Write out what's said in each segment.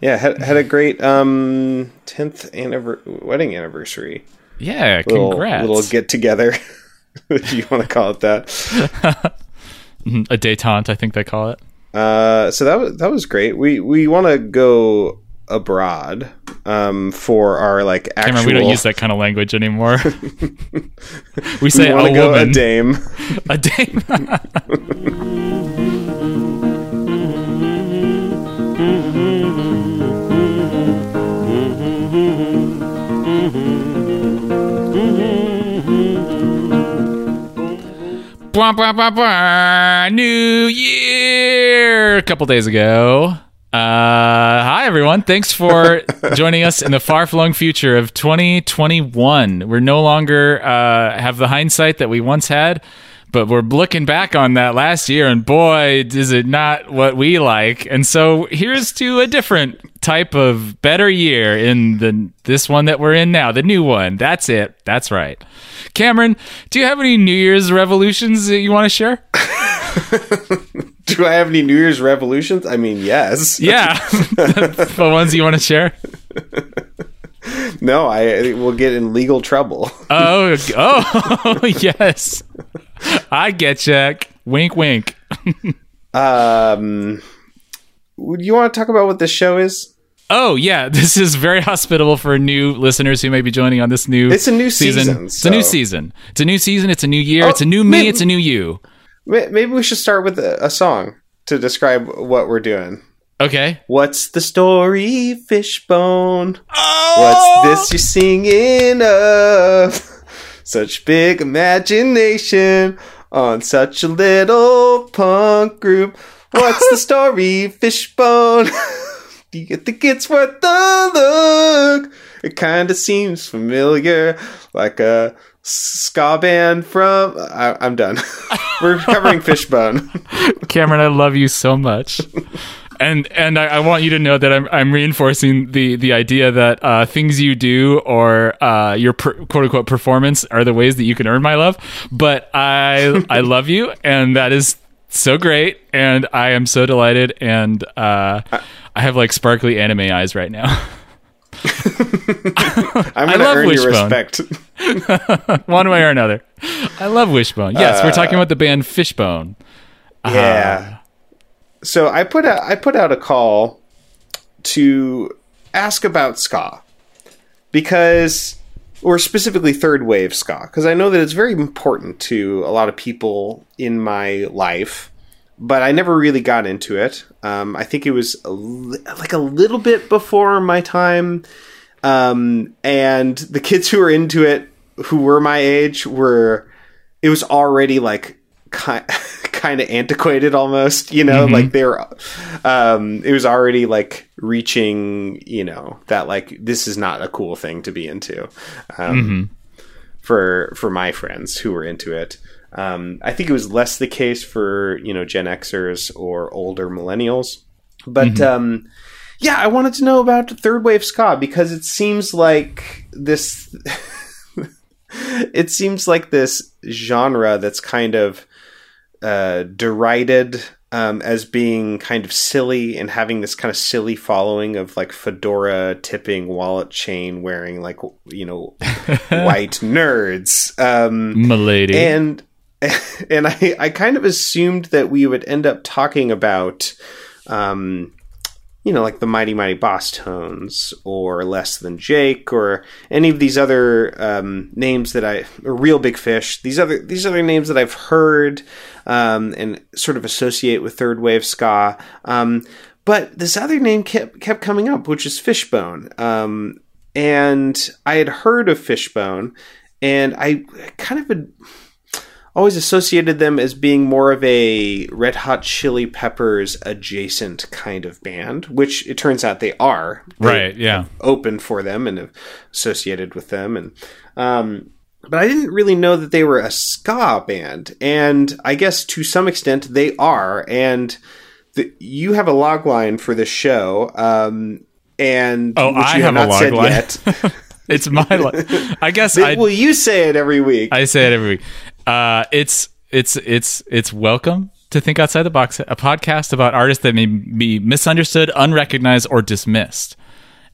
Yeah, had, had a great um 10th anniver- wedding anniversary. Yeah, Little, congrats. little get together. if you want to call it that. A detente, I think they call it. Uh, so that was that was great. We we want to go abroad um, for our like actual. Cameron, we don't use that kind of language anymore. we We say want a go woman, a dame. a dame. Blah, blah, blah, blah. New Year! A couple days ago. Uh, hi, everyone. Thanks for joining us in the far flung future of 2021. We're no longer uh, have the hindsight that we once had, but we're looking back on that last year, and boy, is it not what we like. And so here's to a different type of better year in the this one that we're in now, the new one. That's it. That's right. Cameron, do you have any New Year's revolutions that you want to share? Do I have any New Year's revolutions? I mean, yes. Yeah, the ones you want to share. No, I will get in legal trouble. Oh, oh, yes. I get you. Wink, wink. Um, would you want to talk about what this show is? Oh, yeah. This is very hospitable for new listeners who may be joining on this new. It's a new season, It's a new season. It's a new season. It's a new year. Oh, it's a new me. maybe- It's a new you. Maybe we should start with a, a song to describe what we're doing. Okay. What's the story, Fishbone? Oh, What's this you're singing of? Such big imagination on such a little punk group. What's the story, Fishbone? Do you think it's worth the look? It kinda seems familiar, like a ska band from. I, I'm done. We're covering Fishbone. Cameron, I love you so much. And and I, I want you to know that I'm I'm reinforcing the the idea that uh, things you do or uh, your per, quote unquote performance are the ways that you can earn my love. But I I love you, and that is so great, and I am so delighted, and uh, I have like sparkly anime eyes right now. I'm I gonna love earn your Wishbone. respect. One way or another. I love Wishbone. Yes, we're talking about the band Fishbone. Yeah. So I put out I put out a call to ask about ska. Because or specifically third wave ska. Because I know that it's very important to a lot of people in my life but I never really got into it. Um, I think it was a li- like a little bit before my time, um, and the kids who were into it, who were my age, were it was already like kind kind of antiquated almost. You know, like they were. Um, it was already like reaching. You know that like this is not a cool thing to be into. Um, For for my friends who were into it. Um, I think it was less the case for you know Gen Xers or older millennials, but um, yeah, I wanted to know about third wave ska because it seems like this. it seems like this genre that's kind of uh, derided um, as being kind of silly and having this kind of silly following of like fedora tipping wallet chain wearing like you know white nerds um, Milady. and and I, I kind of assumed that we would end up talking about um you know like the mighty mighty Bosstones or less than jake or any of these other um, names that i or Reel Big Fish these other these other names that i've heard um, and sort of associate with third wave ska. Um, but this other name kept kept coming up which is fishbone. Um, and i had heard of fishbone and i kind of had always associated them as being more of a Red Hot Chili Peppers adjacent kind of band, which it turns out they are. They right, yeah. Open for them and associated with them, and um, but I didn't really know that they were a ska band, and I guess to some extent they are. And the, you have a log line for this show, um, and Oh, which I you have a not log said line. yet. It's my li- I guess I well, you say it every week. I say it every week. Uh, it's it's it's it's welcome. to Think Outside the Box, a podcast about artists that may be misunderstood, unrecognized, or dismissed.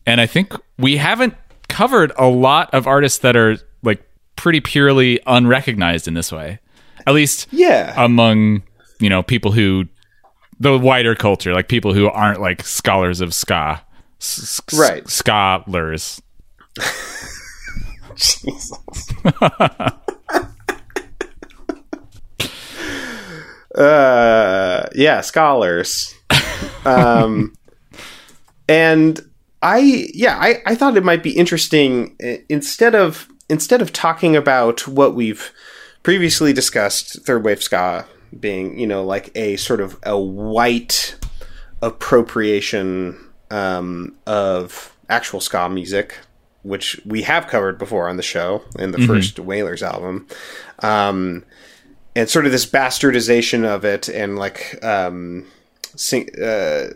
And I think we haven't covered a lot of artists that are like pretty purely unrecognized in this way. At least Yeah. among, you know, people who the wider culture, like people who aren't like scholars of ska. S- Right. Scholars. uh yeah scholars. Um and i yeah I, I thought it might be interesting uh, instead of instead of talking about what we've previously discussed third wave ska being you know like a sort of a white appropriation um, of actual ska music which we have covered before on the show in the first Wailers album. Um, and sort of this bastardization of it and like um syn- uh,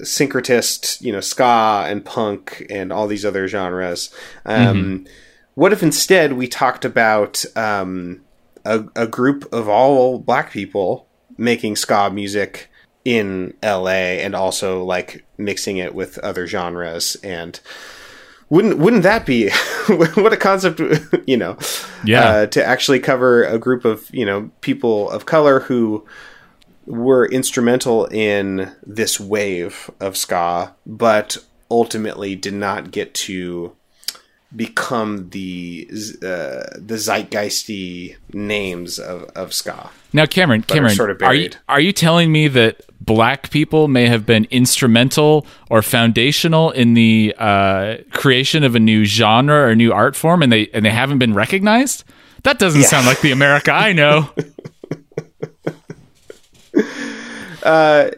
syncretist you know ska and punk and all these other genres. Um what if instead we talked about um a, a group of all black people making ska music in LA and also like mixing it with other genres? And wouldn't wouldn't that be what a concept you know Yeah. uh, to actually cover a group of you know people of color who were instrumental in this wave of ska but ultimately did not get to become the uh, the zeitgeisty names of, of ska Now, Cameron, are Cameron, sort of are you are you telling me that black people may have been instrumental or foundational in the uh, creation of a new genre or a new art form, and they and they haven't been recognized? That doesn't sound like the America I know.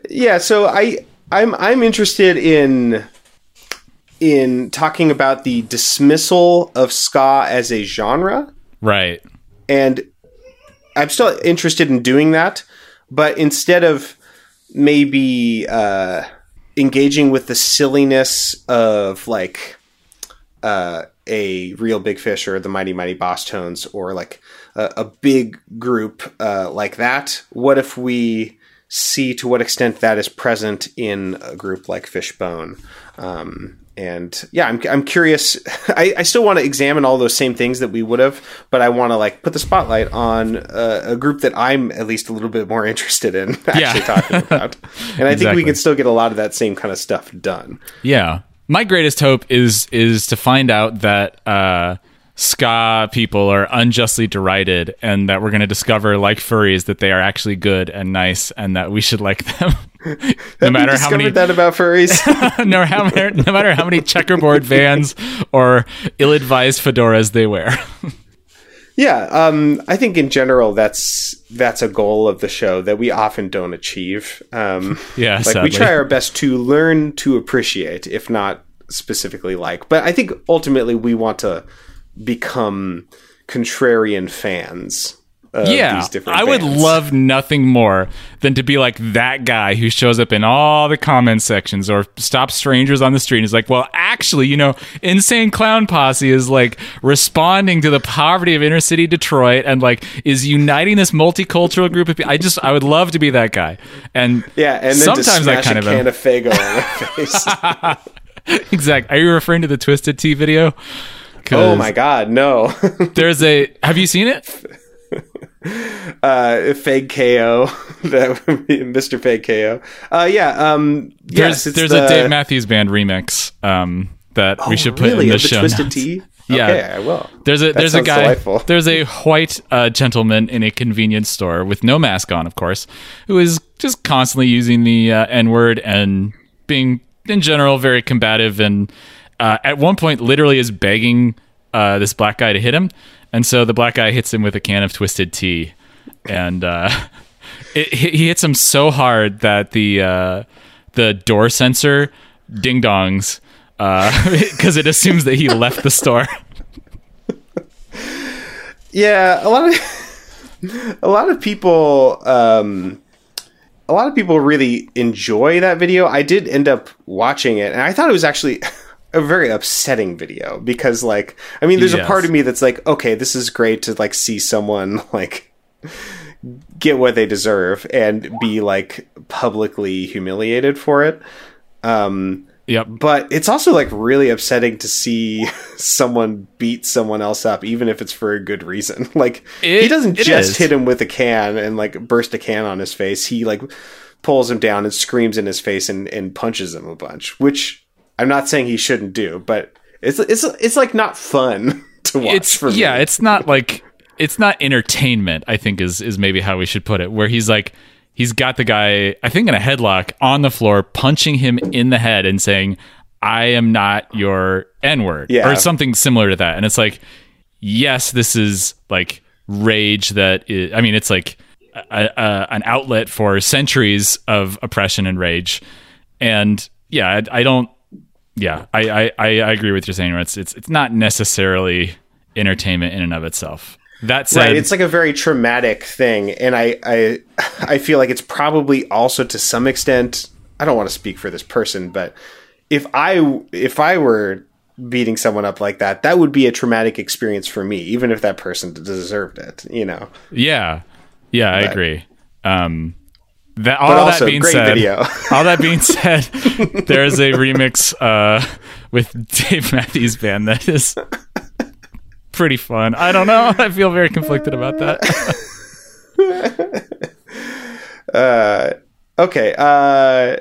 yeah so i i'm i'm interested in in talking about the dismissal of ska as a genre right. and i'm still interested in doing that but instead of maybe uh engaging with the silliness of like uh a Reel Big Fish or the mighty mighty Bosstones or like a, a big group uh like that what if we see to what extent that is present in a group like fishbone um and yeah i'm, I'm curious I, I still want to examine all those same things that we would have but i want to like put the spotlight on a, a group that i'm at least a little bit more interested in actually Yeah. talking about and i think we can still get a lot of that same kind of stuff done Yeah. My greatest hope is is to find out that uh, ska people are unjustly derided, and that we're going to discover, like furries, that they are actually good and nice, and that we should like them. no matter how many that about furries no, how, no matter how many checkerboard vans or ill-advised fedoras they wear. Yeah, um, I think in general that's that's a goal of the show that we often don't achieve. Um, Yeah, like sadly. we try our best to learn to appreciate, if not specifically like. But I think ultimately we want to become contrarian fans. Of yeah, these different I would bands. love nothing more than to be like that guy who shows up in all the comment sections or stops strangers on the street and is like, well, actually, you know, Insane Clown Posse is like responding to the poverty of inner city Detroit and like is uniting this multicultural group of people. I just, I would love to be that guy. And Yeah, and then sometimes I kind a of can am. of Faygo on their face. Exact. Are you referring to the Twisted Tea video? Oh my god, no! There's a. Have you seen it? uh, Fag KO, that Mr. Fag KO. Uh, yeah, um, There's yes, there's the, a Dave Matthews Band remix um, that we should put really in the of the show Twisted notes. Tea. Yeah. okay, I will. There's a That there's a guy delightful. there's a white uh, gentleman in a convenience store with no mask on, of course, who is just constantly using the uh, N word and being in general very combative and uh, at one point literally is begging uh, this black guy to hit him, and so the black guy hits him with a can of twisted tea, and uh, it, he hits him so hard that the uh, the door sensor ding dongs because it assumes that he left the store. Yeah, a lot of a lot of people um a lot of people really enjoy that video. I did end up watching it and I thought it was actually a very upsetting video because like I mean there's a part of me that's like okay, this is great to like see someone like get what they deserve and be like publicly humiliated for it. Um, Yep. but it's also like really upsetting to see someone beat someone else up, even if it's for a good reason. Like he doesn't just is. hit him with a can and like burst a can on his face. He like pulls him down and screams in his face and, and punches him a bunch, which I'm not saying he shouldn't do, but it's it's it's like not fun to watch it's for me. yeah it's not like it's not entertainment i think is is maybe how we should put it where he's like he's got the guy i think in a headlock on the floor punching him in the head and saying i am not your n-word Yeah. or something similar to that and it's like yes this is like rage that is, i mean it's like a, a, an outlet for centuries of oppression and rage and yeah i, I don't yeah, I, I, I agree with you saying it's it's it's not necessarily entertainment in and of itself. That said, right it's like a very traumatic thing and I, I i feel like it's probably also to some extent i don't want to speak for this person but if i if i were beating someone up like that that would be a traumatic experience for me even if that person deserved it you know yeah, yeah, I agree. Um, that all but that being great said, video all that being said, there is a remix uh, with Dave Matthews Band that is pretty fun. I don't know. I feel very conflicted about that. okay uh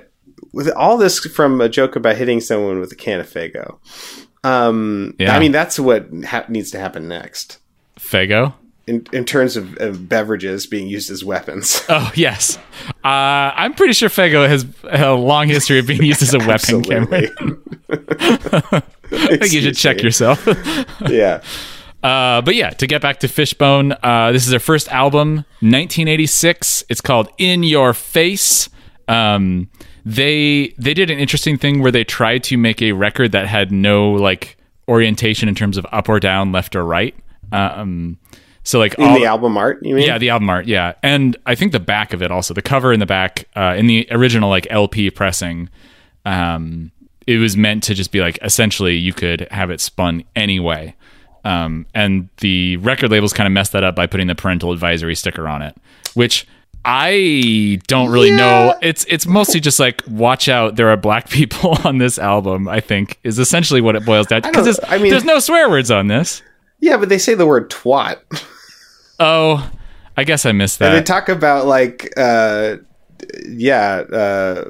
with all this from a joke about hitting someone with a can of Faygo um Yeah. i mean that's what ha- needs to happen next Faygo. In, in terms of, of beverages being used as weapons Oh yes, uh, I'm pretty sure Faygo has a long history of being used as a weapon. Cameron. I think you should check yourself. Yeah. Uh, but yeah, to get back to Fishbone, uh, this is their first album, 1986. It's called In Your Face. Um, they they did an interesting thing where they tried to make a record that had no like orientation in terms of up or down, left or right. Um, so like In all, the album art, you mean? yeah, the album art, yeah, and I think the back of it also, the cover in the back, uh, in the original like LP pressing, um, it was meant to just be like essentially you could have it spun anyway, um, and the record labels kind of messed that up by putting the parental advisory sticker on it, which I don't really know. It's it's mostly just like watch out, there are black people on this album. I think is essentially what it boils down to because I mean- there's no swear words on this. Yeah, but they say the word twat. Oh, I guess I missed And they talk about like uh yeah, uh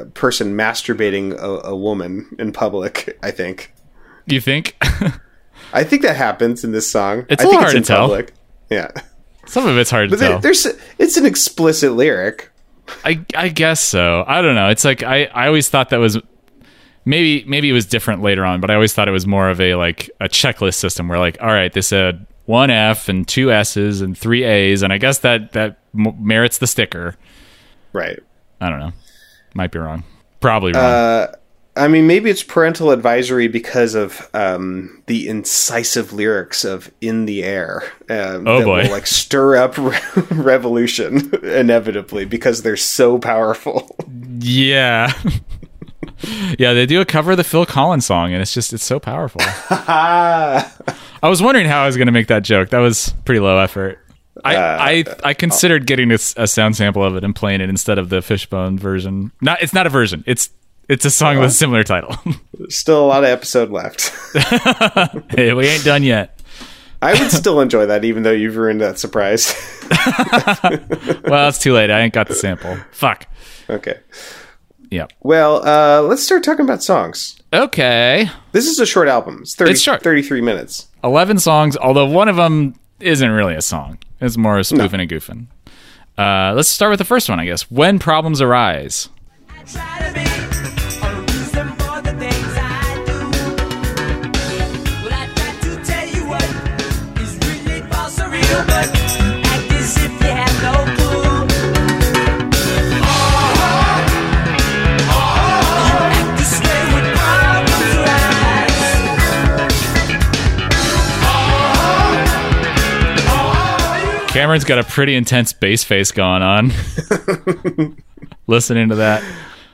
a person masturbating a, a woman in public, I think. you think? I think that happens in this song. It's I a think little hard in to tell. public. Yeah. Some of it's hard to But there, tell. there's it's an explicit lyric. I I guess so. I don't know. It's like I I always thought that was maybe maybe it was different later on, but I always thought it was more of a like a checklist system where like all right, this had one F and two S's and three A's, and I guess that that m- merits the sticker. Right. I don't know. Might be wrong. Probably wrong. Uh, I mean, maybe it's parental advisory because of um, the incisive lyrics of "In the Air." Um, Oh, that boy. will, like stir up re- revolution inevitably because they're so powerful. yeah. yeah, they do a cover of the Phil Collins song, and it's just it's so powerful. I was wondering how I was going to make that joke. That was pretty low effort. I uh, I, I uh, considered getting a sound sample of it and playing it instead of the Fishbone version. Not it's not a version. It's it's a song with a uh-huh. similar title. still a lot of episode left. hey, we ain't done yet. I would still enjoy that, even though you've ruined that surprise. Well, it's too late. I ain't got the sample. Fuck. okay. Yep. Well, uh, let's start talking about songs. Okay. This is a short album. It's, 30, It's short. 33 minutes. Eleven songs, although one of them isn't really a song. It's more a spoofing and goofing. Uh, let's start with the first one, I guess. When problems arise. Try Cameron's got a pretty intense bass face going on. Listening to that.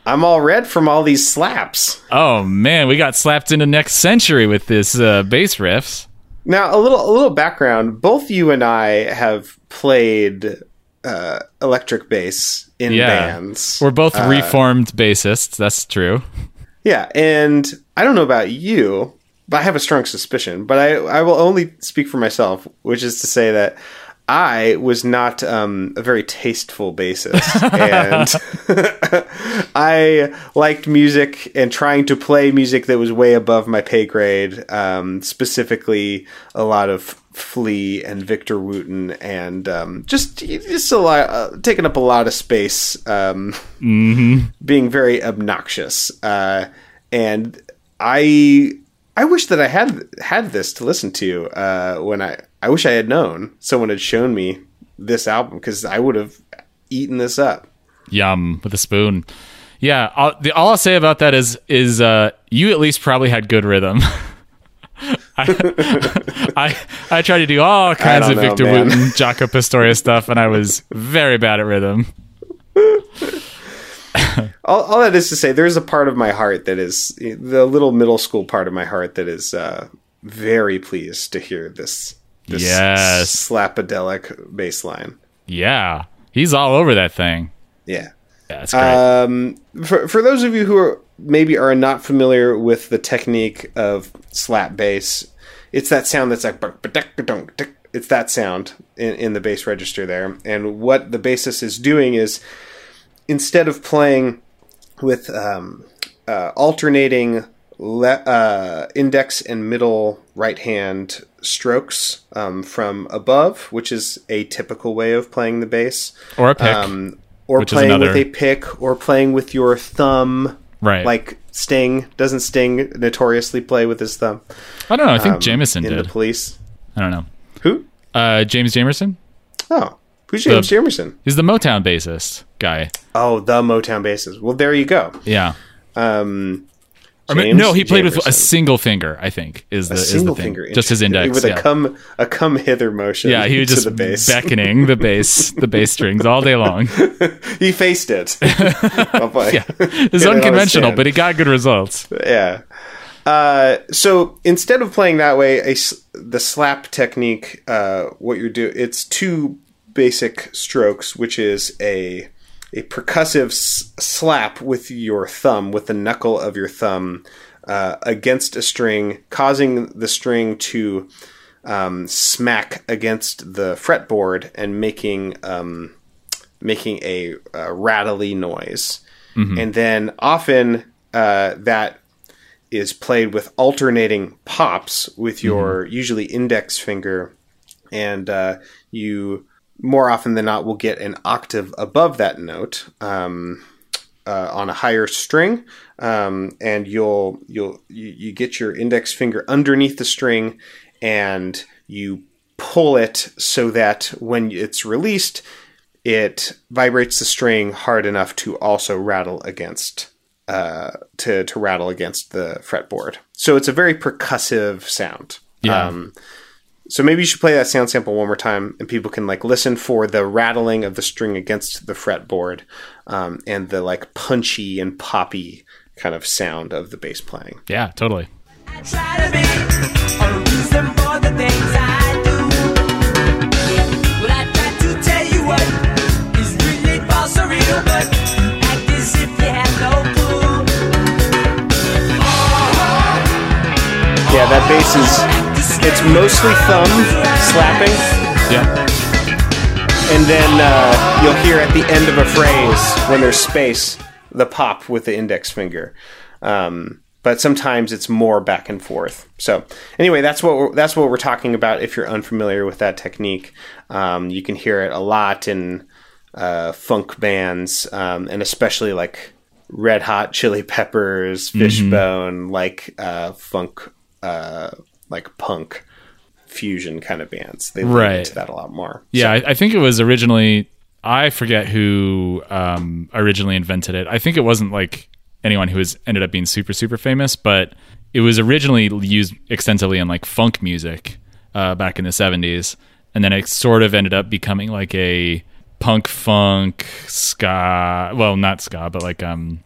I'm all red from all these slaps. Oh man, we got slapped into next century with this uh, bass riffs. Now, a little a little background. Both you and I have played uh, electric bass in Yeah. bands. We're both reformed bassists. That's true. Yeah, and I don't know about you, but I have a strong suspicion. But I I will only speak for myself, which is to say that I was not um, a very tasteful bassist, and I liked music and trying to play music that was way above my pay grade. Um, specifically, a lot of Flea and Victor Wooten, and um, just just a lot, uh, taking up a lot of space. Um, being very obnoxious. Uh, and I I wish that I had had this to listen to uh, when I I wish I had known someone had shown me this album because I would have eaten this up. Yum with a spoon. Yeah, all, the, all I'll say about that is is uh, you at least probably had good rhythm. I, I I tried to do all kinds of know, Victor man. Wooten, Jaco Pastorius stuff, and I was very bad at rhythm. All, all that is to say, there's a part of my heart that is the little middle school part of my heart that is uh, very pleased to hear this. This Yes. slapadelic bass line. Yeah, he's all over that thing. Yeah. Yeah, it's great. Um, for for those of you who are maybe are not familiar with the technique of slap bass, it's that sound that's like it's that sound in, in the bass register there. And what the bassist is doing is instead of playing with um, uh, alternating le- uh, index and middle right hand strokes um, from above, which is a typical way of playing the bass or a pick. um, or playing with a pick, or playing with your thumb. right. Like Sting doesn't Sting notoriously play with his thumb I don't know. I think um, Jameson in did. the police. I don't know. Who? Uh, James Jamerson. Oh, who's James The- Jamerson? He's the Motown bassist guy. Oh, the Motown basses. Well, there you go. Yeah. Um, I mean, no, he played with a single finger. I think is the a is single the thing. finger, just his index. with yeah. a come a come hither motion. yeah, he was just the bass. beckoning the bass, the bass strings all day long. he faced it. Oh. Yeah, it's Get it unconventional, but he got good results. yeah. Uh, so instead of playing that way, a the slap technique, uh, what you're doing, it's two basic strokes, which is a a percussive s- slap with your thumb, with the knuckle of your thumb uh, against a string, causing the string to um, smack against the fretboard and making um, making a, uh rattly noise. And then often uh, that is played with alternating pops with your usually index finger, and uh, you more often than not we'll get an octave above that note um, uh, on a higher string, um, and you'll you'll you, you get your index finger underneath the string, and you pull it so that when it's released, it vibrates the string hard enough to also rattle against uh, to to rattle against the fretboard. So it's a very percussive sound. Yeah. Um, so maybe you should play that sound sample one more time, and people can like listen for the rattling of the string against the fretboard, um, and the like punchy and poppy kind of sound of the bass playing. Yeah, totally. I try to be a reason for the things I do. Well, I try to tell you what is really false or real, but act as if you have no clue. Yeah, that bass is it's mostly thumb slapping, Yeah, and then uh, you'll hear at the end of a phrase when there's space the pop with the index finger. Um, but sometimes it's more back and forth. So anyway, that's what we're, that's what we're talking about. If you're unfamiliar with that technique, um, you can hear it a lot in uh, funk bands, um, and especially like Red Hot Chili Peppers, Fishbone, like uh, funk, uh, like punk fusion kind of bands. They lean Right. into that a lot more. yeah. I, I think it was originally. I forget who um, originally invented it. I think it wasn't like anyone who was ended up being super super famous, but it was originally used extensively in like funk music uh, back in the seventies, and then it sort of ended up becoming like a punk funk ska. Well, not ska, but like um,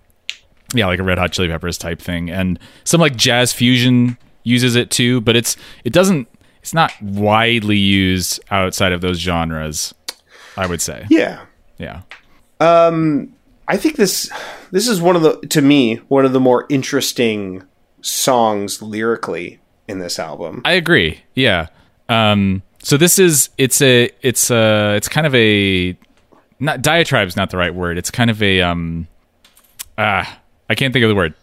yeah, like a Red Hot Chili Peppers type thing, and some like jazz fusion uses it too. But it's it doesn't it's not widely used outside of those genres. I would say, Yeah. yeah, Um, I think this this is one of the to me one of the more interesting songs lyrically in this album. I agree. Yeah. Um, so this is it's a it's a it's kind of a not diatribe's not the right word. It's kind of a um ah I can't think of the word.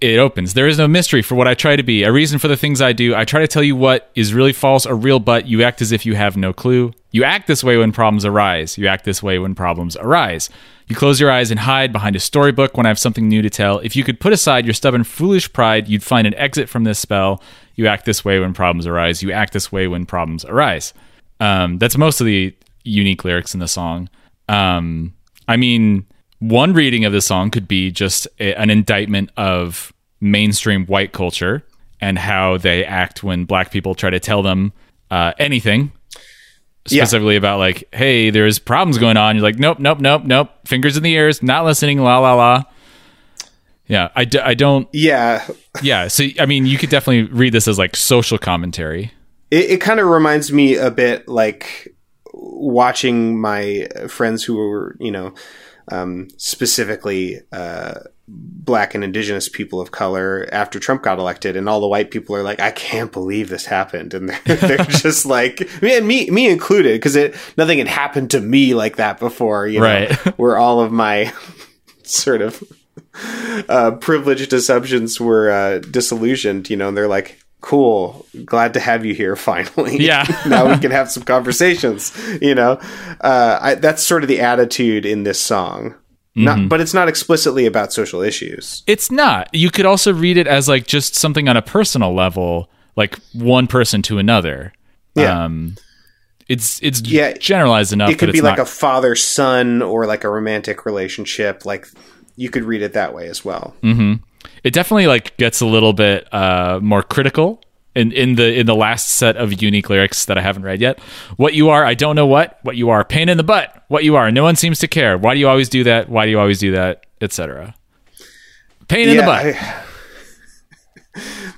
It opens. There is no mystery for what I try to be. A reason for the things I do. I try to tell you what is really false or real, but you act as if you have no clue. You act this way when problems arise. You act this way when problems arise. You close your eyes and hide behind a storybook when I have something new to tell. If you could put aside your stubborn, foolish pride, you'd find an exit from this spell. You act this way when problems arise. You act this way when problems arise. Um, that's most of the unique lyrics in the song. Um, I mean, one reading of the song could be just a, an indictment of mainstream white culture and how they act when black people try to tell them uh, anything. Yeah. specifically about like hey there's problems going on. You're like nope nope nope nope. Fingers in the ears not listening la la la. Yeah i, d- I don't. Yeah, yeah so i mean you could definitely read this as like social commentary. It, it kind of reminds me a bit like watching my friends who were you know um, specifically uh, black and indigenous people of color after Trump got elected, and all the white people are like, "I can't believe this happened," and they're, they're just like, and me, me included, because it nothing had happened to me like that before, you know, Right. where all of my sort of uh, privileged assumptions were uh, disillusioned, you know, and they're like, "Cool, glad to have you here finally." Yeah. now we can have some conversations. You know, uh, I, that's sort of the attitude in this song. Mm-hmm. But it's not explicitly about social issues. it's not you could also read it as like just something on a personal level like one person to another Yeah. um it's it's Yeah. generalized enough It could be like not a father son or like a romantic relationship. Like you could read it that way as well. It definitely like gets a little bit uh, more critical in, in the in the last set of unique lyrics that I haven't read yet. What you are, I don't know what. What you are, pain in the butt. What you are, no one seems to care. Why do you always do that? Why do you always do that? Etc. Pain in the butt. I,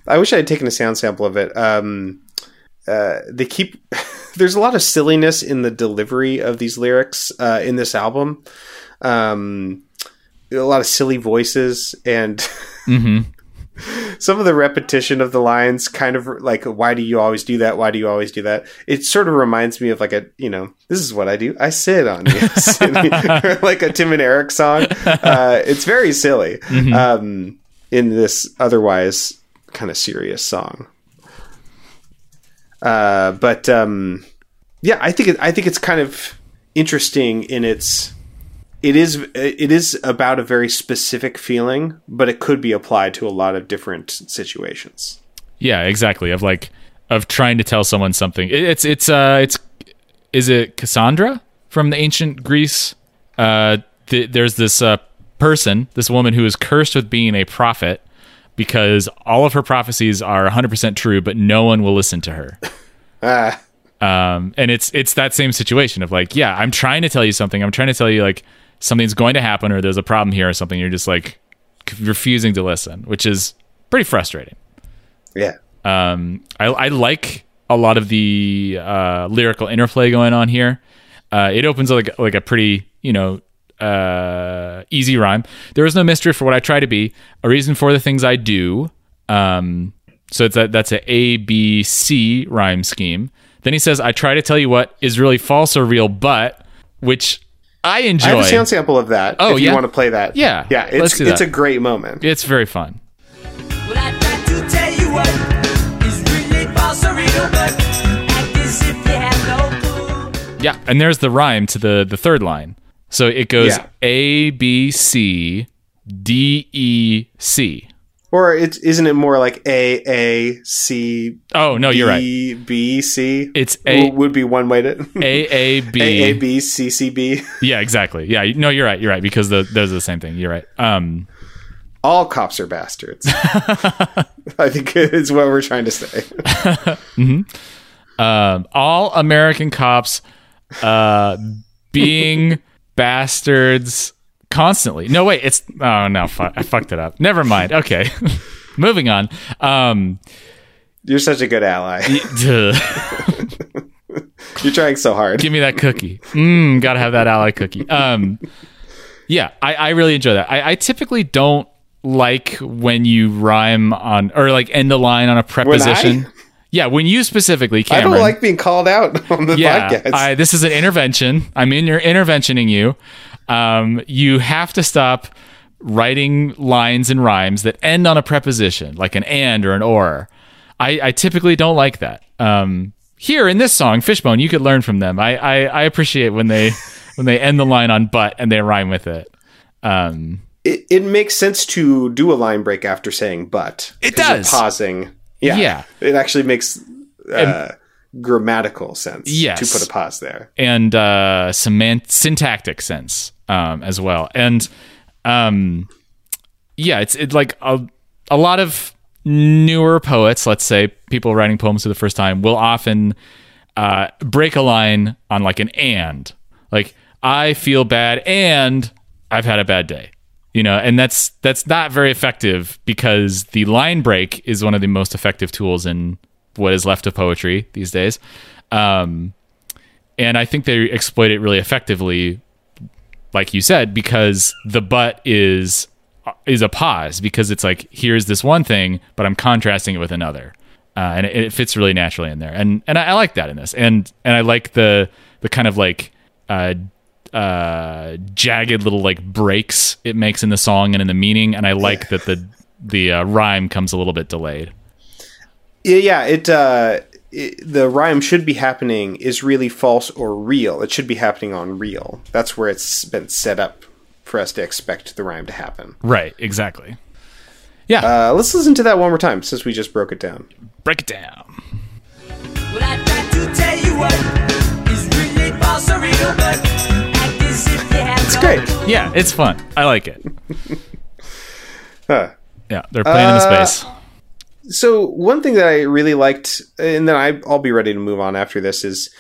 I wish I had taken a sound sample of it. Um, uh, they keep there's a lot of silliness in the delivery of these lyrics uh, in this album. Um, a lot of silly voices and some of the repetition of the lines kind of like why do you always do that? Why do you always do that? It sort of reminds me of like a you know this is what i do. I sit on you like a tim and eric song. Uh, it's very silly um, in this otherwise kind of serious song. Uh, but um, yeah i think it, i think it's kind of interesting in its it is it is about a very specific feeling, but it could be applied to a lot of different situations. Yeah, exactly. Of like of trying to tell someone something. It's it's uh it's is it Cassandra from the ancient Greece? Uh, th- there's this uh person, this woman who is cursed with being a prophet because all of her prophecies are 100% true, but no one will listen to her. Ah, um, and it's it's that same situation of like, yeah, I'm trying to tell you something. I'm trying to tell you like something's going to happen or there's a problem here or something. You're just like refusing to listen, which is pretty frustrating. yeah, Um, I, I like a lot of the uh, lyrical interplay going on here. Uh, it opens like like a pretty you know uh, easy rhyme. There is no mystery for what I try to be. A reason for the things I do. Um, so it's a, that's a A B C rhyme scheme. Then he says, "I try to tell you what is really false or real, but," which I enjoy. I have a sound sample of that. Oh, if you want to play that, Yeah, yeah, it's let's do it's a great moment. it's very fun. Well, I tried to tell you what is really false or real, but act as if you have no clue. Yeah, and there's the rhyme to the the third line. So it goes Yeah. A B C D E C. Or it isn't it more like A A C Oh no, you're right. B C? It's A- would be one way to A A B. A A B C C B. Yeah, exactly. Yeah, no, you're right. You're right because the, those are the same thing. You're right. Um, All cops are bastards. I think is what we're trying to say. um, all American cops uh, being bastards constantly. No, wait. It's oh no, fu- I fucked it up. Never mind. Okay, moving on. Um, You're such a good ally. You're trying so hard. Give me that cookie. Mmm, gotta have that ally cookie. Um, yeah, I, I really enjoy that. I, I typically don't like when you rhyme on or like end the line on a preposition. Yeah, when you specifically, I don't like being called out on the yeah, podcast. I, this is an intervention. I'm in your interventioning you. Um, you have to stop writing lines and rhymes that end on a preposition, like an and or an or. I, I typically don't like that. Um, here in this song, Fishbone, you could learn from them. I, I, I appreciate when they when they end the line on but and they rhyme with it. Um, it, it makes sense to do a line break after saying but. It does. Pausing. Yeah. Yeah. It actually makes uh, grammatical sense Yes. to put a pause there. and uh, semant- syntactic sense um, as well. And um, yeah, it's it like a, a lot of newer poets, let's say people writing poems for the first time, will often uh, break a line on like an and, like I feel bad and I've had a bad day. You know, and that's that's not very effective because the line break is one of the most effective tools in what is left of poetry these days. Um, and I think they exploit it really effectively, like you said, because the but is is a pause because it's like here's this one thing, but I'm contrasting it with another, uh, and it, it fits really naturally in there, and and I, I like that in this, and and I like the the kind of like uh, uh, jagged little like breaks it makes in the song and in the meaning, and I like that the the uh, rhyme comes a little bit delayed. Yeah, yeah. It, uh, it the rhyme should be happening is really false or real. It should be happening on real. That's where it's been set up for us to expect the rhyme to happen. Right, exactly. Yeah, Uh, let's listen to that one more time since we just broke it down. break it down. Well, I tried to tell you what is really false or real, but act as if you have It's great. Yeah, it's fun. I like it. Huh. Yeah, they're playing in the Uh, space. So one thing that I really liked, and then I, I'll be ready to move on after this, is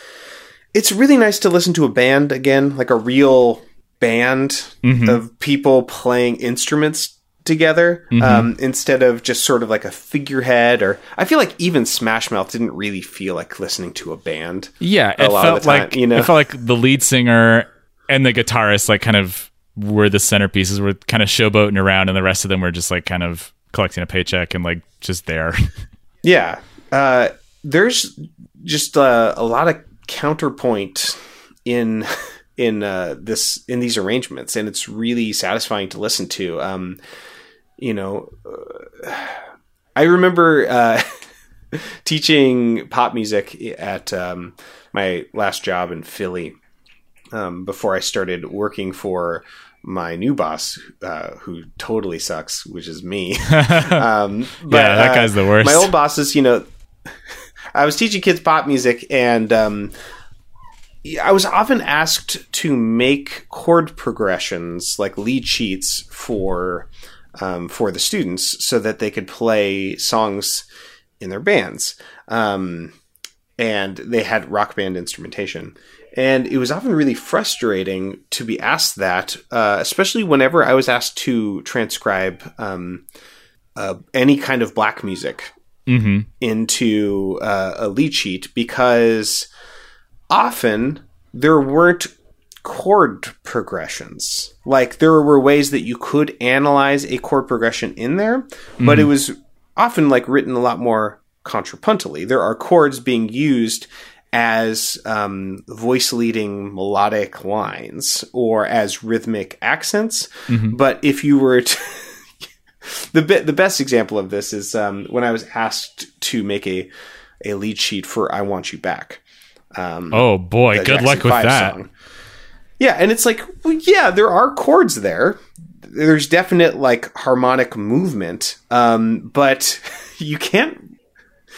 it's really nice to listen to a band again, like a real band of people playing instruments together um, instead of just sort of like a figurehead. Or I feel like even Smash Mouth didn't really feel like listening to a band. Yeah, a it lot of felt the time, like you know? it felt like the lead singer and the guitarist like kind of were the centerpieces, were kind of showboating around, and the rest of them were just like kind of collecting a paycheck and like just there. Yeah. Uh, there's just uh, a lot of counterpoint in in uh, this in these arrangements, and it's really satisfying to listen to. Um, you know, uh, I remember uh, teaching pop music at um, my last job in Philly um, before I started working for my new boss, uh, who totally sucks, which is me. um, but, Yeah, that guy's the worst. My old bosses, you know, I was teaching kids pop music, and um, I was often asked to make chord progressions, like lead sheets for um, for the students, so that they could play songs in their bands. Um, and they had rock band instrumentation. And it was often really frustrating to be asked that, uh, especially whenever I was asked to transcribe um, uh, any kind of black music hmm into uh, a lead sheet because often there weren't chord progressions. Like there were ways that you could analyze a chord progression in there, but it was often like written a lot more contrapuntally. There are chords being used as um, voice leading melodic lines or as rhythmic accents. But if you were to the be- the best example of this is um, when I was asked to make a a lead sheet for "I Want You Back." Um, Oh boy, good Jackson luck with that. song. Yeah, and it's like, well, yeah, there are chords there. There's definite like harmonic movement, um, but you can't.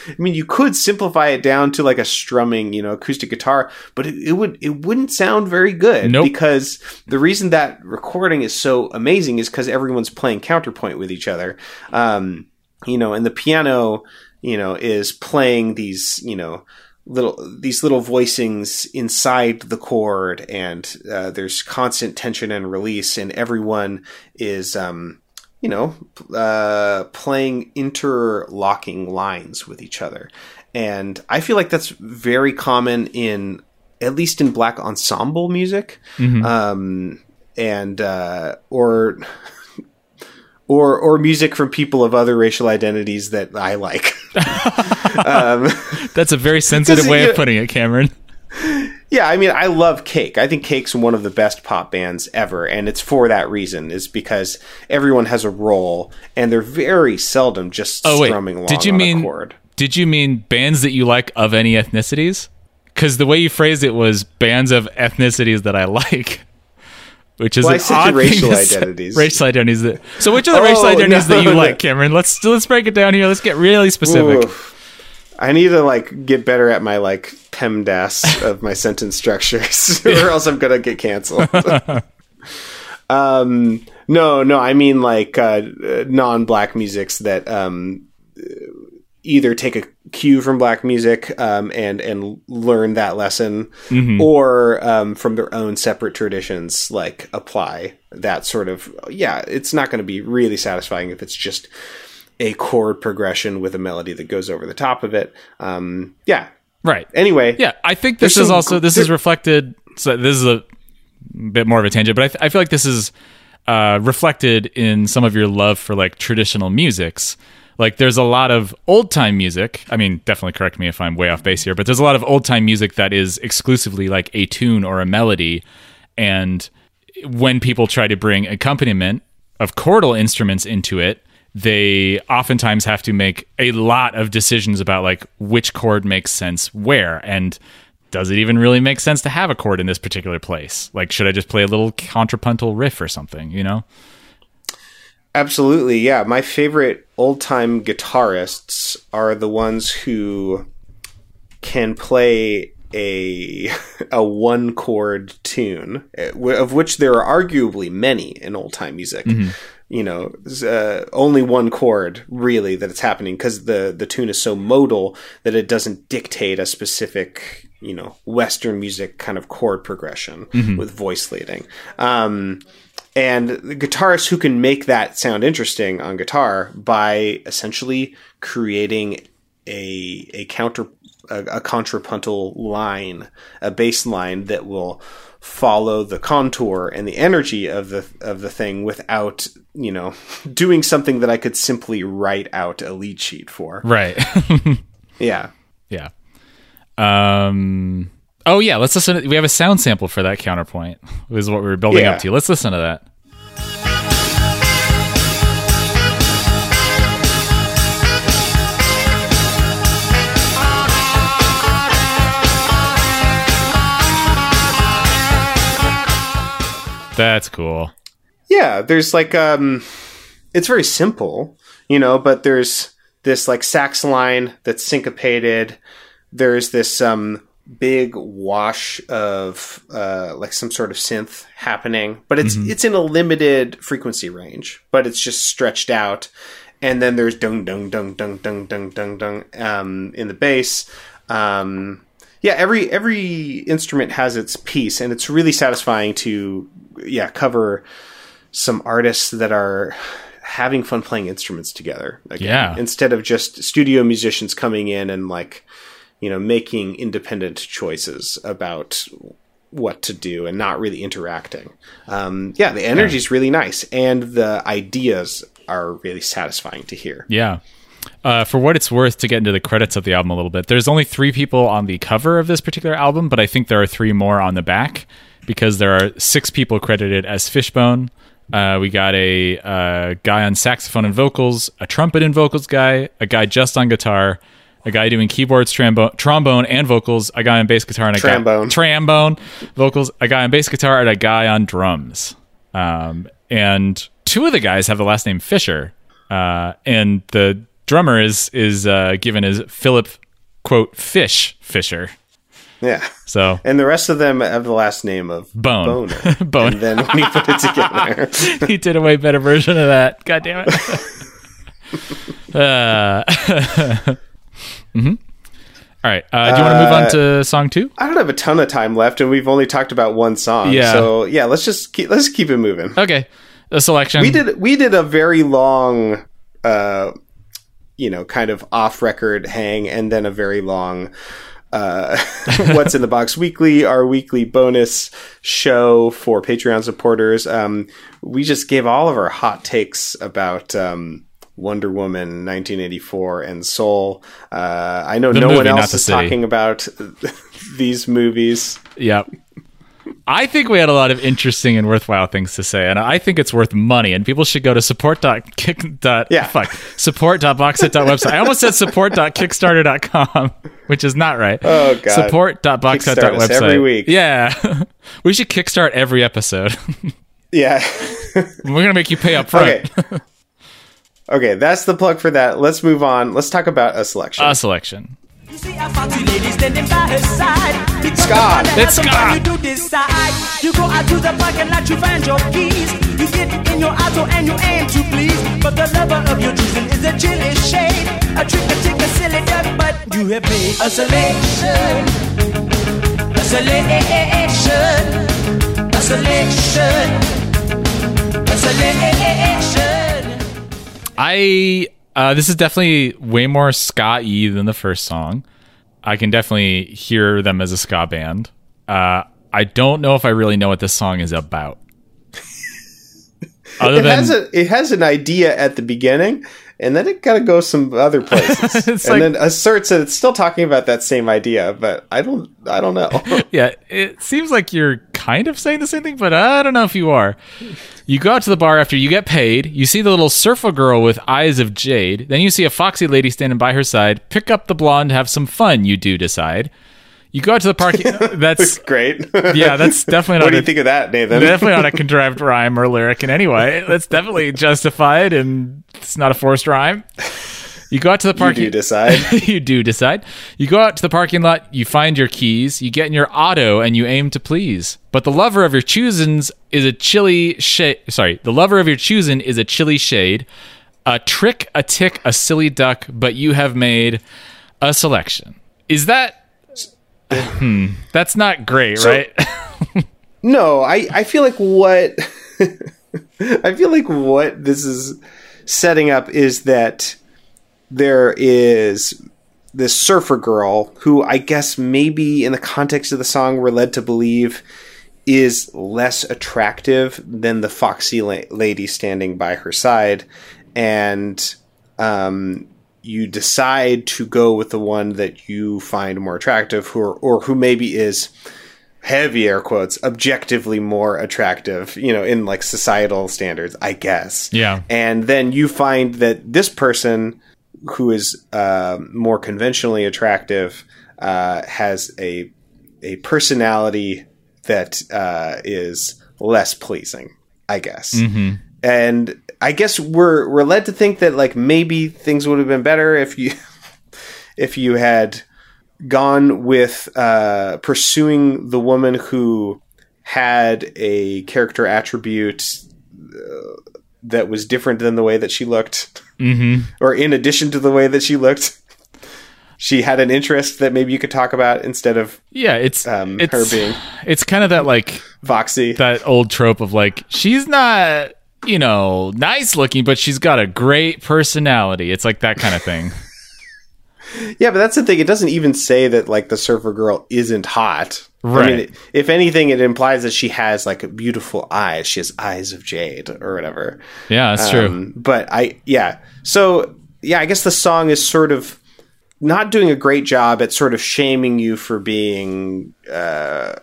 I mean, you could simplify it down to like a strumming, you know, acoustic guitar, but it, it would it wouldn't sound very good Nope. because the reason that recording is so amazing is because everyone's playing counterpoint with each other. Um, you know, and the piano, you know, is playing these, you know, little these little voicings inside the chord, and uh, there's constant tension and release, and everyone is um, you know, uh, playing interlocking lines with each other. And I feel like that's very common in, at least in black ensemble music, um, and uh, or or or music from people of other racial identities that I like. That's a very sensitive way of putting it, Cameron. Yeah, I mean, I love Cake. I think Cake's one of the best pop bands ever, and it's for that reason. Is because everyone has a role, and they're very seldom just Oh wait, strumming along did you on mean did you mean bands that you like of any ethnicities? Because the way you phrased it was bands of ethnicities that I like, which is Well, an odd racial thing to say. identities. Racial identities. That, so which are the Oh, racial identities no, that you no. like, Cameron? Let's let's break it down here. Let's get really specific. Oof. I need to like get better at my like PEMDAS of my sentence structures, or else I'm gonna get canceled. um, no, no, I mean like uh, non-black musics that um, either take a cue from black music um, and and learn that lesson, or um, from their own separate traditions, like apply that sort of. Yeah, it's not going to be really satisfying if it's just a chord progression with a melody that goes over the top of it. Um, yeah. Right. Anyway, Yeah, I think this is also this is reflected. So this is a bit more of a tangent, but I, th- I feel like this is uh, reflected in some of your love for like traditional musics. Like there's a lot of old time music. I mean, definitely correct me if I'm way off base here, but there's a lot of old time music that is exclusively like a tune or a melody. And when people try to bring accompaniment of chordal instruments into it, they oftentimes have to make a lot of decisions about like which chord makes sense where and does it even really make sense to have a chord in this particular place? Like should I just play a little contrapuntal riff or something, you know? Absolutely, yeah. My favorite old time guitarists are the ones who can play a a one chord tune, eh, of which there are arguably many in old time music. You know, uh, only one chord really that it's happening because the the tune is so modal that it doesn't dictate a specific you know Western music kind of chord progression with voice leading. Um, and the guitarists who can make that sound interesting on guitar by essentially creating a a counter a, a contrapuntal line, a bass line that will follow the contour and the energy of the of the thing without you know doing something that I could simply write out a lead sheet for. Right. Yeah. yeah. Um Oh yeah, let's listen to, we have a sound sample for that counterpoint. Is what we were building Yeah. up to. Let's listen to that. That's cool. Yeah, there's like um it's very simple, you know, but there's this like sax line that's syncopated. There's this um big wash of uh like some sort of synth happening, but it's it's in a limited frequency range, but it's just stretched out. And then there's dung dung dung dung dung dung dung dung um in the bass. Um yeah, every every instrument has its piece and it's really satisfying to yeah, cover some artists that are having fun playing instruments together. Again, Yeah. Instead of just studio musicians coming in and like, you know, making independent choices about what to do and not really interacting. Um, yeah, the energy is really nice and the ideas are really satisfying to hear. Yeah. Uh, for what it's worth, to get into the credits of the album a little bit, there's only three people on the cover of this particular album, but I think there are three more on the back because there are six people credited as Fishbone. Uh, we got a uh, guy on saxophone and vocals, a trumpet and vocals guy, a guy just on guitar, a guy doing keyboards, trombo- trombone, and vocals, a guy on bass guitar, and a Trombone. guy trombone vocals, a guy on bass guitar, and a guy on drums. Um, and two of the guys have the last name Fisher, uh, and the drummer is is uh, given as Philip quote Fish Fisher. Yeah. So And the rest of them have the last name of Bone. Boner. Bone. And then when he put it together, he did a way better version of that. God damn it. uh, mhm. All right. Uh, do you want to move on to song two? I don't have a ton of time left, and we've only talked about one song. Yeah. So yeah, let's just keep, let's keep it moving. Okay. a selection. we did we did a very long uh you know kind of off record hang and then a very long uh what's in the box weekly our weekly bonus show for patreon supporters um we just gave all of our hot takes about um Wonder Woman 1984 and Soul. Uh, I know The no one movie, not else is city. talking about these movies. Yep. I think we had a lot of interesting and worthwhile things to say, and I think it's worth money. And people should go to support.kick. Dot, Yeah. Fuck. Support.boxset.website. I almost said support.kickstarter.com, which is not right. Oh, God. Us every week. Yeah. we should kickstart every episode. Yeah. We're going to make you pay up front. Okay. okay, that's the plug for that. Let's move on. Let's talk about a selection. A selection. You see, I found two standing by her side. Because Ska. the one that It's has some ska. fun, You do decide. You go out to the parking lot, you find your keys. You get in your auto and you aim to please. But the lover of your choosing is a chilly shade. A trick to take a silly duck, but you have made a selection. A selection. A selection. A selection. I uh, this is definitely way more ska y than the first song. I can definitely hear them as a ska band. Uh, I don't know if I really know what this song is about. Other it than has a it has an idea at the beginning, and then it kind of goes some other places, and like- then asserts that it's still talking about that same idea. But I don't I don't know. yeah, it seems like you're kind of saying the same thing, but I don't know if you are. You go out to the bar after you get paid. You see the little surfer girl with eyes of jade. Then you see a foxy lady standing by her side. Pick up the blonde, have some fun. You do decide. You go out to the parking. That's Great. yeah, that's definitely not what do you a- think of that, Nathan? definitely not a contrived rhyme or lyric in any way. That's definitely justified, and it's not a forced rhyme. You go out to the you parking. do decide. you do decide. You go out to the parking lot, you find your keys, you get in your auto, and you aim to please. But the lover of your choosins is a chilly shade. Sorry, the lover of your choosing is a chilly shade, a trick, a tick, a silly duck. But you have made a selection. Is that? Hmm, that's not great, So- right? No, I, I feel like what I feel like what this is setting up is that there is this surfer girl who I guess maybe in the context of the song we're led to believe is less attractive than the foxy la- lady standing by her side. And um, you decide to go with the one that you find more attractive who or, or who maybe is heavy air quotes objectively more attractive you know in like societal standards i guess. Yeah. and then you find that this person who is uh, more conventionally attractive uh, has a a personality that uh, is less pleasing i guess. And i guess we're we're led to think that like maybe things would have been better if you if you had gone with uh, pursuing the woman who had a character attribute uh, that was different than the way that she looked, mm-hmm. or in addition to the way that she looked. She had an interest that maybe you could talk about instead of yeah, it's Um, it's her being- it's kind of that like Voxy. that old trope of like she's not you know nice looking, but she's got a great personality. It's like that kind of thing. Yeah, but that's the thing. It doesn't even say that like the surfer girl isn't hot. I Right. mean, if anything, it implies that she has like beautiful eyes. She has eyes of jade or whatever. Yeah, that's true. Um, but I, yeah. So yeah, I guess the song is sort of not doing a great job at sort of shaming you for being uh,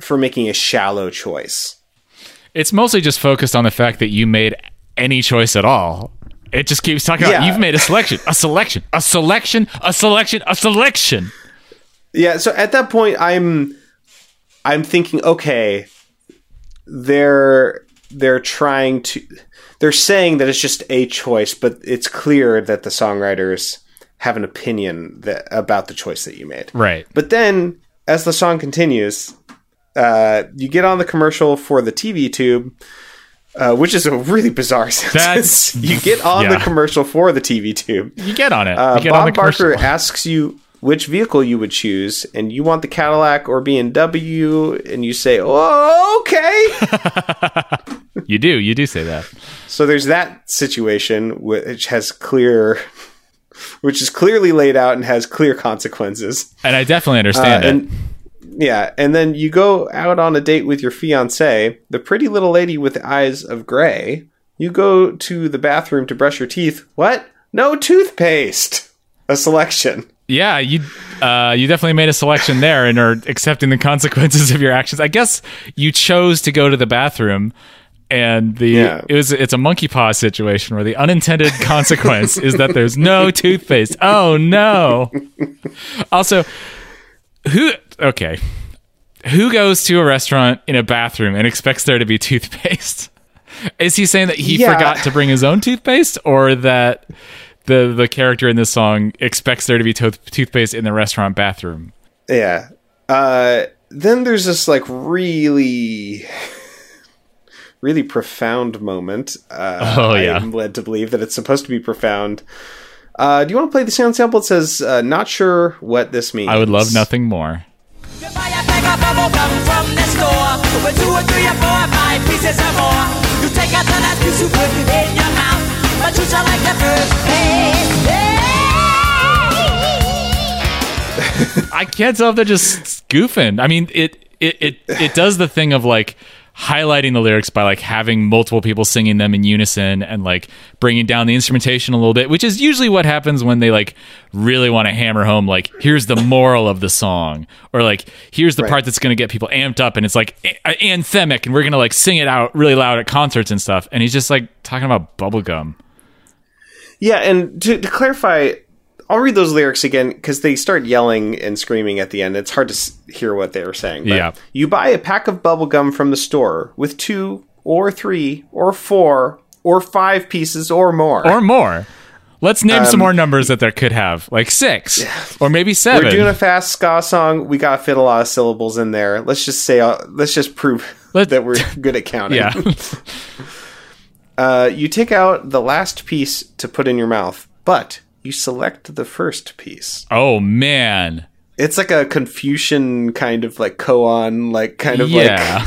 for making a shallow choice. It's mostly just focused on the fact that you made any choice at all. It just keeps talking about you've made a selection, a selection, a selection, a selection, a selection. Yeah, so at that point I'm I'm thinking, okay, they're they're trying to they're saying that it's just a choice, but it's clear that the songwriters have an opinion that about the choice that you made. Right. But then as the song continues, uh, you get on the commercial for the TV tube, uh, which is a really bizarre sentence. That's- you get on the commercial for the TV tube. You get on it. Uh, get on the Bob Barker asks you which vehicle you would choose, and you want the Cadillac or BMW, and you say, "Oh, okay." You do. You do say that. So there's that situation which has clear, which is clearly laid out and has clear consequences. And I definitely Uh, understand it. Yeah, and then you go out on a date with your fiance, the pretty little lady with the eyes of gray. You go to the bathroom to brush your teeth. What? No toothpaste. A selection. Yeah, you uh, you definitely made a selection there and are accepting the consequences of your actions. I guess you chose to go to the bathroom, and the Yeah. it was it's a monkey paw situation where the unintended consequence is that there's no toothpaste. Oh no! Also, who okay? Who goes to a restaurant in a bathroom and expects there to be toothpaste? Is he saying that he Yeah. forgot to bring his own toothpaste, or that the the character in this song expects there to be tooth toothpaste in the restaurant bathroom? Yeah. Uh, then there's this like really, really profound moment. Uh, Oh, yeah. I'm led to believe that it's supposed to be profound. Uh, do you want to play the sound sample? It says, uh, "Not sure what this means." I would love nothing more. I can't tell if they're just goofing. I mean, it it it it does the thing of like highlighting the lyrics by like having multiple people singing them in unison and like bringing down the instrumentation a little bit, which is usually what happens when they like really want to hammer home like here's the moral of the song or like here's the Right. part that's going to get people amped up and it's like a- anthemic and we're going to like sing it out really loud at concerts and stuff and he's just like talking about bubblegum. Yeah, and to, to clarify, I'll read those lyrics again because they start yelling and screaming at the end. It's hard to s- hear what they were saying. But Yeah. You buy a pack of bubble gum from the store with two or three or four or five pieces or more. Or more. Let's name some more numbers that there could have, like six or maybe 7 We're doing a fast ska song. We got to fit a lot of syllables in there. Let's just say, uh, let's just prove Let- that we're good at counting. yeah. Uh, you take out the last piece to put in your mouth, but you select the first piece. oh man. It's like a Confucian kind of like koan, like kind of Yeah.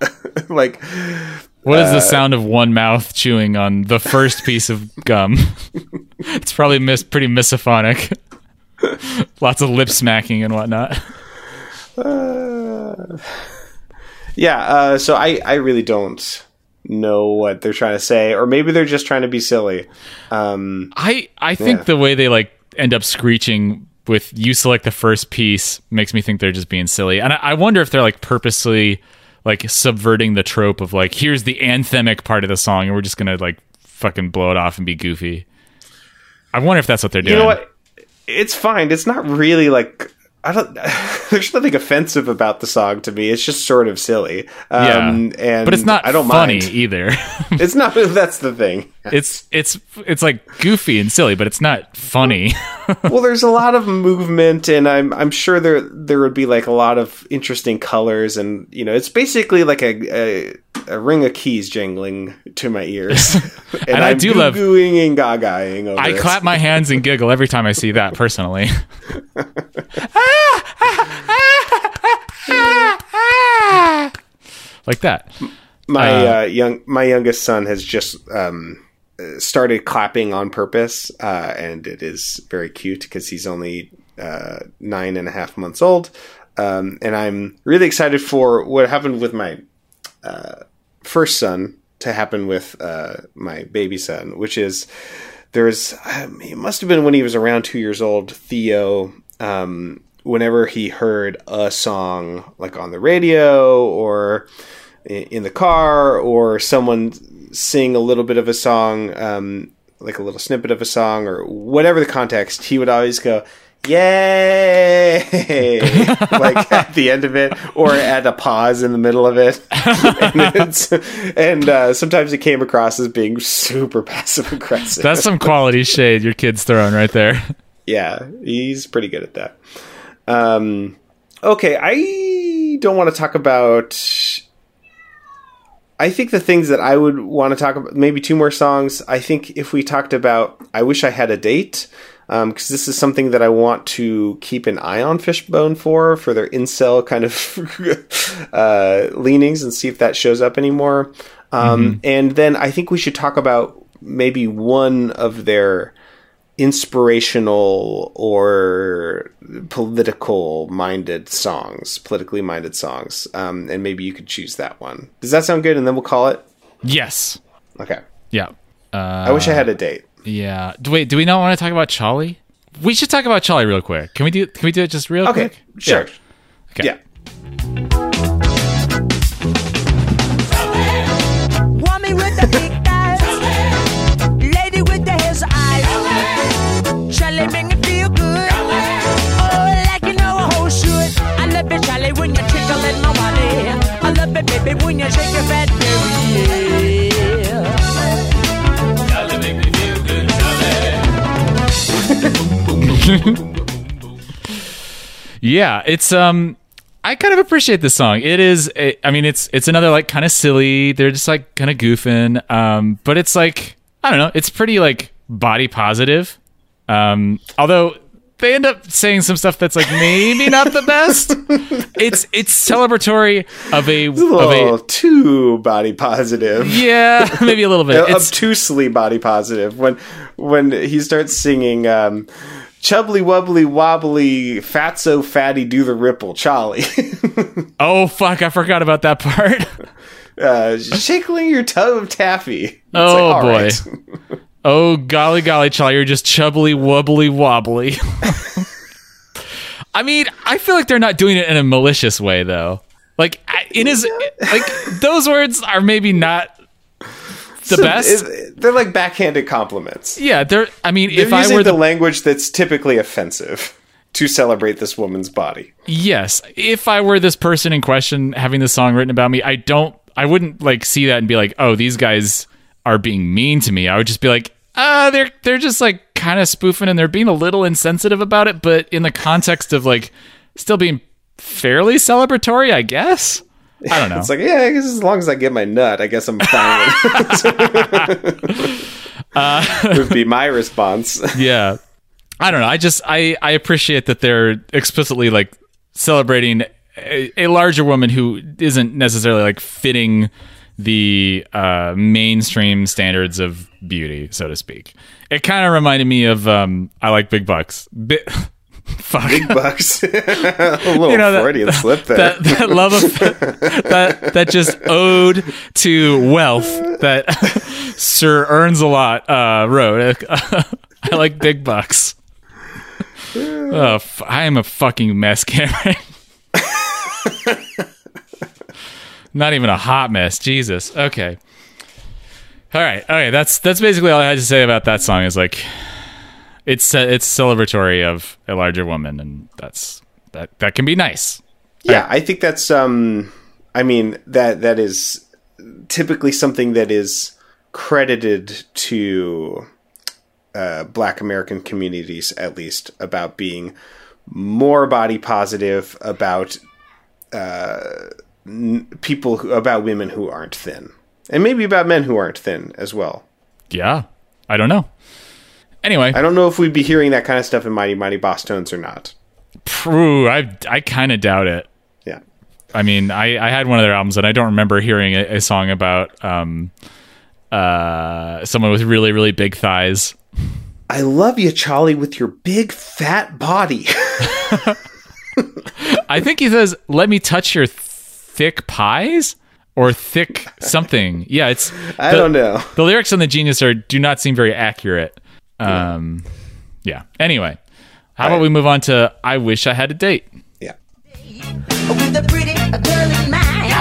like like What Uh, the sound of one mouth chewing on the first piece of gum? it's probably mis- pretty misophonic. Lots of lip smacking and whatnot. yeah. Uh, so I I really don't know what they're trying to say, or maybe they're just trying to be silly. Um, I I think Yeah. the way they like end up screeching with you select the first piece makes me think they're just being silly, and I, I wonder if they're like purposely like subverting the trope of like here's the anthemic part of the song, and we're just gonna like fucking blow it off and be goofy. I wonder if that's what they're doing. you know what? It's fine. It's not really like. I don't. There's nothing offensive about the song to me. It's just sort of silly. Yeah, Um, and but it's not I don't funny mind. either. It's not. That's the thing. it's it's it's like goofy and silly, but it's not funny. well, there's a lot of movement, and I'm I'm sure there there would be like a lot of interesting colors, and you know, it's basically like a a, a ring of keys jingling to my ears, and, And I do love- goo-gooing and gagaing I it. clap my hands and giggle every time I see that. Personally, like that. my uh, uh, young my youngest son has just um, started clapping on purpose, uh, and it is very cute because he's only uh, nine and a half months old, um, and I'm really excited for what happened with my uh, first son to happen with uh, my baby son, which is there's um, it must have been when he was around two years old. Theo, um, whenever he heard a song like on the radio or in the car or someone sing a little bit of a song, um, like a little snippet of a song or whatever the context, he would always go, Yay! like at the end of it, or at a pause in the middle of it, and, and uh, sometimes it came across as being super passive aggressive. That's some quality shade your kid's throwing right there. Yeah, he's pretty good at that. Um, okay, I don't want to talk about. I think the things that I would want to talk about, maybe two more songs. I think if we talked about, I wish I had a date, because this is something that I want to keep an eye on Fishbone for, for their incel kind of uh, leanings, and see if that shows up anymore. Um, And then I think we should talk about maybe one of their inspirational or political minded songs, politically minded songs. Um, and maybe you could choose that one. Does that sound good? And then we'll call it? Yes. Okay. Yeah. Uh, I wish I had a date. Yeah. Do, wait, do we not want to talk about Charlie? We should talk about Charlie real quick. Can we do? Can we do it just real quick? Okay. quick? Sure. Okay. Yeah. Yeah, it's um I kind of appreciate this song. It is, I mean it's it's another like kind of silly. They're just like kind of goofing. Um but it's like I don't know, it's pretty like body positive. Um although they end up saying some stuff that's like maybe not the best. It's it's celebratory of a A of little a too body positive. yeah, maybe a little bit. It's obtusely body positive when when he starts singing um chubbly wubbly wobbly fatso fatty do the ripple charlie oh fuck, I forgot about that part. uh shaking your tub of taffy It's Oh, all boy. right. Oh golly golly, Charlie, you're just chubbly wubbly wobbly. I mean, I feel like they're not doing it in a malicious way though. Like in his like those words are maybe not the So best. they're like backhanded compliments yeah, they're I mean, they're if I were the the language that's typically offensive to celebrate this woman's body yes, if I were this person in question having this song written about me, I don't I wouldn't like see that and be like, "Oh, these guys are being mean to me." I would just be like, "Uh, they're they're just like kind of spoofing and they're being a little insensitive about it, but in the context of like still being fairly celebratory, I guess." I don't know. it's like yeah I guess as long as i get my nut i guess i'm fine. It would be my response. Yeah. I don't know. I just i i appreciate that they're explicitly like celebrating a, a larger woman who isn't necessarily like fitting the uh mainstream standards of beauty so to speak. It kind of reminded me of um i like big bucks. Bi- fuck bucks. a little You know, that- Freudian slip there. that, that love of that that just ode to wealth that Sir Mix-a-Lot uh, wrote. I like big bucks. Oh, f- I am a fucking mess, Cameron. Not even a hot mess. Jesus. Okay. All right. All right. That's that's basically all I had to say about that song. Is like, it's uh, it's celebratory of a larger woman, and that's that that can be nice. yeah, I think that's um I mean that that is typically something that is credited to uh, black American communities at least about being more body positive about uh, n- people who, about women who aren't thin. And maybe about men who aren't thin as well. Yeah. I don't know. Anyway, I don't know if we'd be hearing that kind of stuff in Mighty Mighty Bosstones or not. Phew, I I kind of doubt it. Yeah. I mean, I, I had one of their albums and I don't remember hearing a, a song about um uh someone with really really big thighs. I love you, Charlie, with your big fat body. I think he says, "Let me touch your thick pies." Or thick something. Yeah, it's. I the- don't know. The lyrics on the Genius are do not seem very accurate. Um, yeah. Anyway, how about Right. we move on to "I Wish I Had a Date"? Yeah. with a pretty girl in mind.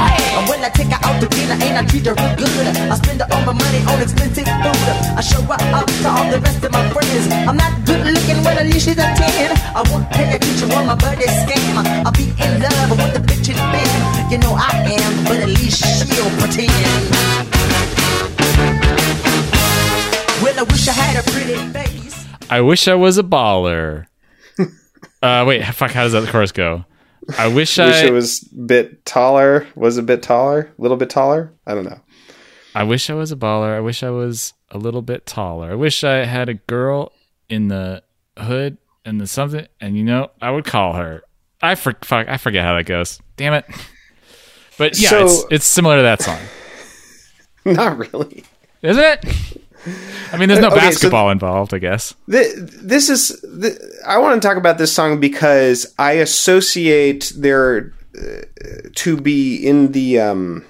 When I take her out to dinner and I treat her real good, I spend all my money on expensive food. I show her up to all the rest of my friends. I'm not good looking, well at least she's a 10. I won't pay attention on my buddy scam. I'll be in love with the bitch in bed. You know I am, but at least she'll pretend. I wish I had a pretty face. I wish I was a baller. uh, wait, fuck. How does that chorus go? I wish I. It was a bit taller. Was a bit taller? A little bit taller? I don't know. I wish I was a baller. I wish I was a little bit taller. I wish I had a girl in the hood and the something, and you know, I would call her. I for, fuck. I forget how that goes. Damn it. But yeah, So- it's it's similar to that song. Not really. Is it? I mean, there's no Okay, so- basketball involved, I guess. Th- This is. th- I want to talk about this song because I associate there uh, to be in the um,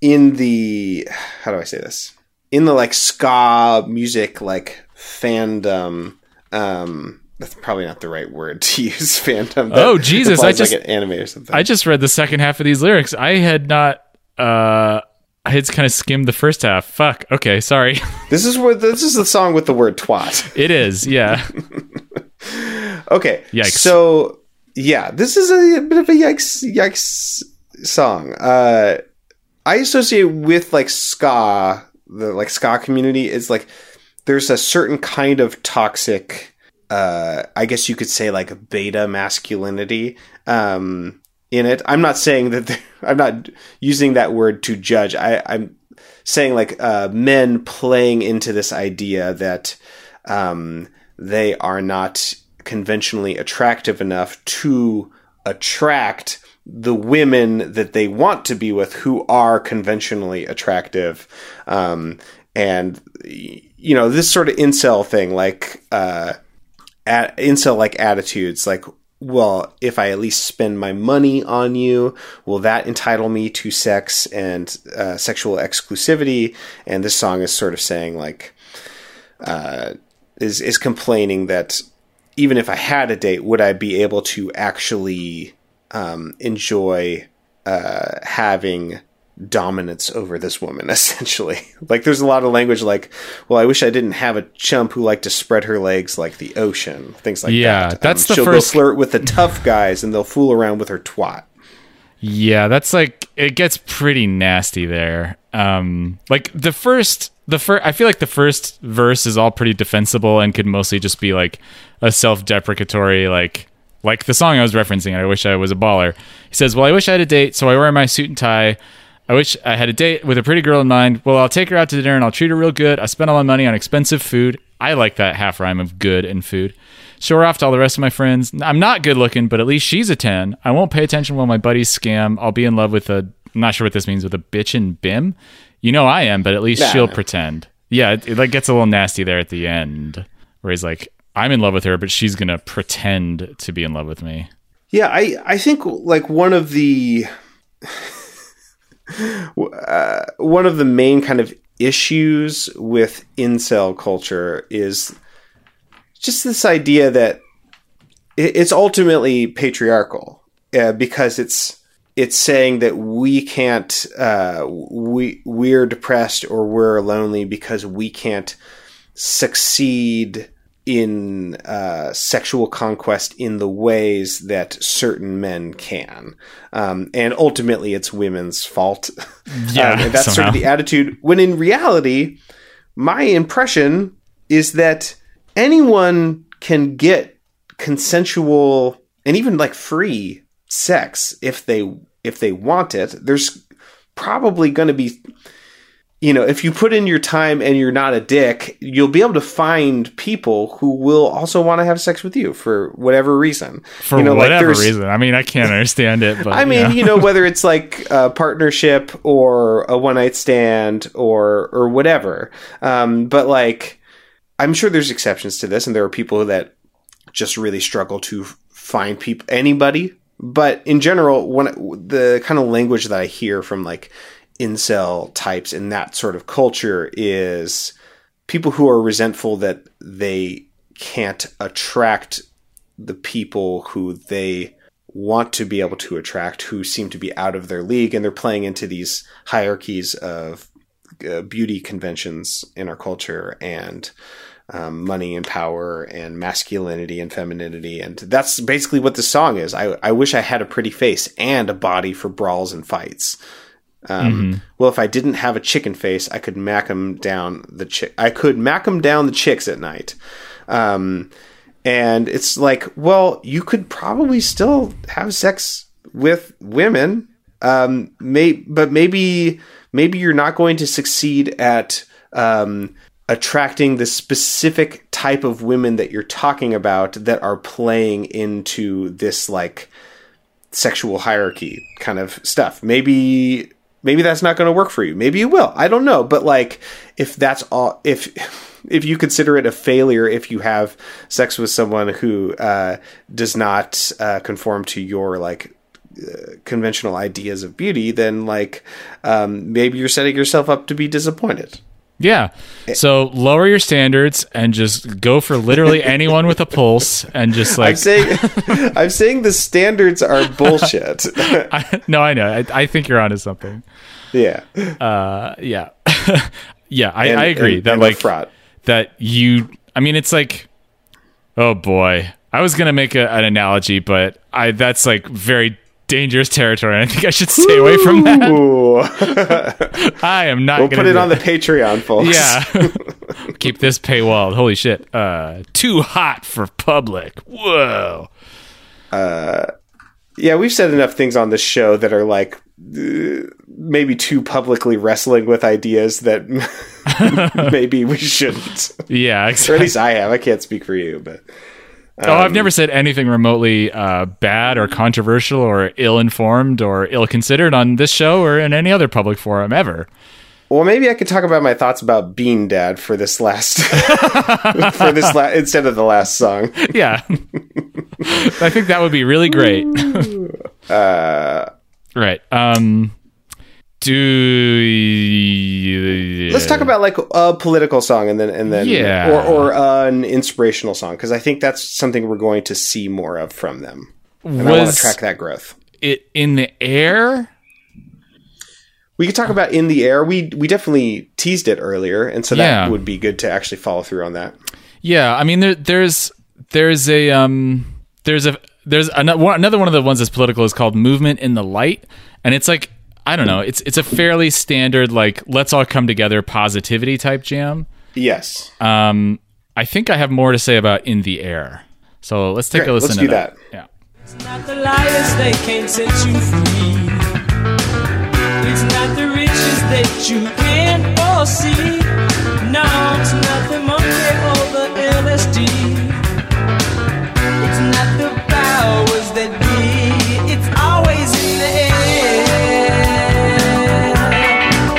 in the how do I say this in the like ska music like fandom. Um, that's probably not the right word to use. Fandom. Oh, Jesus, I just- like an anime or something. I just read the second half of these lyrics. I had not. uh I had kind of skimmed the first half. Fuck. Okay, sorry. this is what this is the song with the word twat. it is. Yeah. Okay. Yikes. So yeah, this is a, bit of a yikes yikes song. Uh I associate with like ska, the like ska community is like there's a certain kind of toxic uh I guess you could say like beta masculinity um in it. I'm not saying that I'm not using that word to judge. I I'm saying like uh men playing into this idea that um they are not conventionally attractive enough to attract the women that they want to be with who are conventionally attractive um, and you know this sort of incel thing like uh, at, incel like attitudes like well if i at least spend my money on you will that entitle me to sex and uh, sexual exclusivity? And this song is sort of saying like uh, is is complaining that even if I had a date, would I be able to actually um, enjoy uh, having dominance over this woman? Essentially, like there's a lot of language like, "Well, I wish I didn't have a chump who liked to spread her legs like the ocean." Things like Yeah, that. Um, that's the she'll first- go flirt with the tough guys, and they'll fool around with her twat. Yeah, that's like it gets pretty nasty there. Um like the first the first I feel like the first verse is all pretty defensible and could mostly just be like a self-deprecatory like like the song I was referencing, I wish I was a baller. He says, "Well, I wish I had a date, so I wear my suit and tie. I wish I had a date with a pretty girl in mind. Well, I'll take her out to dinner and I'll treat her real good. I spend all my money on expensive food. I like that half rhyme of good and food. Show her off to all the rest of my friends. I'm not good looking, but at least she's a 10. I won't pay attention while my buddies scam. I'll be in love with a, I'm not sure what this means, with a bitch and bim. You know I am, but at least Nah. she'll pretend. Yeah, it, it like gets a little nasty there at the end where he's like, I'm in love with her, but she's going to pretend to be in love with me. Yeah, I I think like one of the uh, one of the main kind of issues with incel culture is just this idea that it's ultimately patriarchal uh, because it's it's saying that we can't uh, we we're depressed or we're lonely because we can't succeed in uh, sexual conquest in the ways that certain men can, um, and ultimately it's women's fault. Yeah, Um, that's sort of the attitude. When in reality, my impression is that anyone can get consensual and even like free sex if they if they want it. There's probably going to be you know, if you put in your time and you're not a dick, you'll be able to find people who will also want to have sex with you for whatever reason. For you know, whatever there's- reason. I mean, I can't understand it, but I mean, yeah. you know, whether it's like a partnership or a one night stand or or whatever. Um, but like, I'm sure there's exceptions to this, and there are people that just really struggle to find people anybody. But in general, when the kind of language that I hear from like incel types in that sort of culture is people who are resentful that they can't attract the people who they want to be able to attract who seem to be out of their league and they're playing into these hierarchies of uh, beauty conventions in our culture and um, money and power and masculinity and femininity. And that's basically what the song is. I, I wish i had a pretty face and a body for brawls and fights um, well if i didn't have a chicken face i could mack 'em down the chick i could mack 'em down the chicks at night um, and it's like, well, you could probably still have sex with women, um, may, but maybe maybe you're not going to succeed at um, attracting the specific type of women that you're talking about that are playing into this like sexual hierarchy kind of stuff. Maybe maybe that's not going to work for you. Maybe you will. I don't know. But like, if that's all, if if you consider it a failure if you have sex with someone who uh, does not uh, conform to your like uh, conventional ideas of beauty, then like um, maybe you're setting yourself up to be disappointed. Yeah. So lower your standards and just go for literally anyone with a pulse and just like I'm saying, I'm saying the standards are bullshit. I, no, I know. I, I think you're onto something. Yeah, Uh, yeah, yeah. I, And- I agree and- that and like fraud. that you. I mean, it's like, oh boy. I was gonna make a, an analogy, but I that's like very dangerous territory. I think I should stay away from that. I am not. We'll gonna put it on the Patreon, folks. Yeah. Keep this paywalled. Holy shit. Uh, too hot for public. Whoa. yeah. We've said enough things on this show that are like uh, maybe too publicly wrestling with ideas that maybe we shouldn't. Yeah. Or at least I have. I can't speak for you, but oh, I've never said anything remotely uh, bad or controversial or ill-informed or ill-considered on this show or in any other public forum ever. well, maybe I could talk about my thoughts about Bean Dad for this last for this la- instead of the last song. Yeah. I think that would be really great. Uh, right. Um. Do you, let's talk about like a political song and then and then Yeah. or or an inspirational song because I think that's something we're going to see more of from them. And I want was to track that growth. it in the air? We could talk about in the air. We we definitely teased it earlier, and so that Yeah. would be good to actually follow through on that. Yeah, I mean there, there's there's a um there's a there's another one, of the ones that's political is called Movement in the Light, and it's like I don't know, it's it's a fairly standard like let's all come together positivity type jam. Yes, Um, I think I have more to say about In the Air, so let's take Great, a listen let's to do that. that. Yeah. It's not the liars, they can't set you free. It's not the riches that you can't foresee. No, it's not the monkey or the LSD. It's not the powers that be. It's always in the air.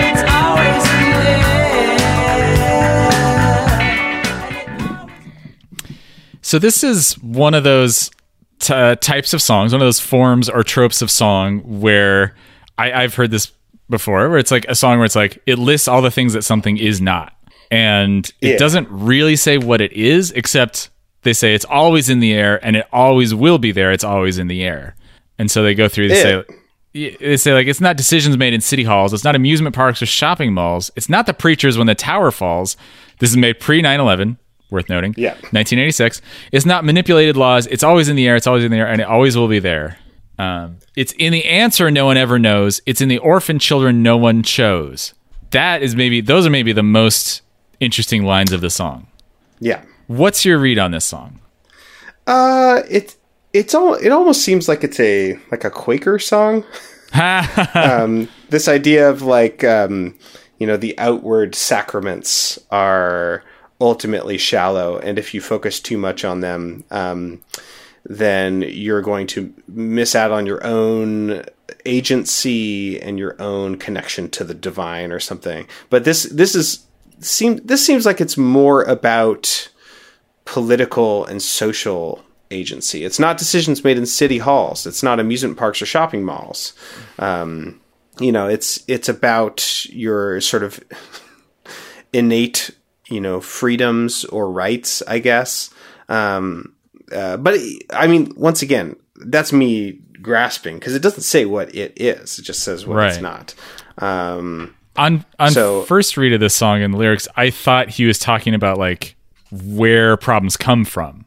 It's always in the air. So this is one of those t- uh, types of songs, one of those forms or tropes of song where I, I've heard this before, where it's like a song where it's like it lists all the things that something is not, and it Yeah. doesn't really say what it is, except they say it's always in the air and it always will be there. It's always in the air, and so they go through. They say they say like it's not decisions made in city halls. It's not amusement parks or shopping malls. It's not the preachers when the tower falls. This is made pre 9-11 worth noting. Yeah. 1986 it's not manipulated laws. It's always in the air. It's always in the air and it always will be there. Um, it's in the answer no one ever knows. It's in the orphan children no one chose. That is maybe those are maybe the most interesting lines of the song. Yeah. What's your read on this song Uh, it it's all it almost seems like it's a like a Quaker song. um, this idea of like um, you know the outward sacraments are ultimately shallow, and if you focus too much on them, um, then you're going to miss out on your own agency and your own connection to the divine or something. But this this is seem this seems like it's more about political and social agency. It's not decisions made in city halls. It's not amusement parks or shopping malls. Um, you know, it's it's about your sort of innate, you know, freedoms or rights, I guess. Um, uh, but I mean, once again, that's me grasping because it doesn't say what it is. It just says what it's not. Um, on on So- first read of this song and the lyrics, I thought he was talking about like where problems come from,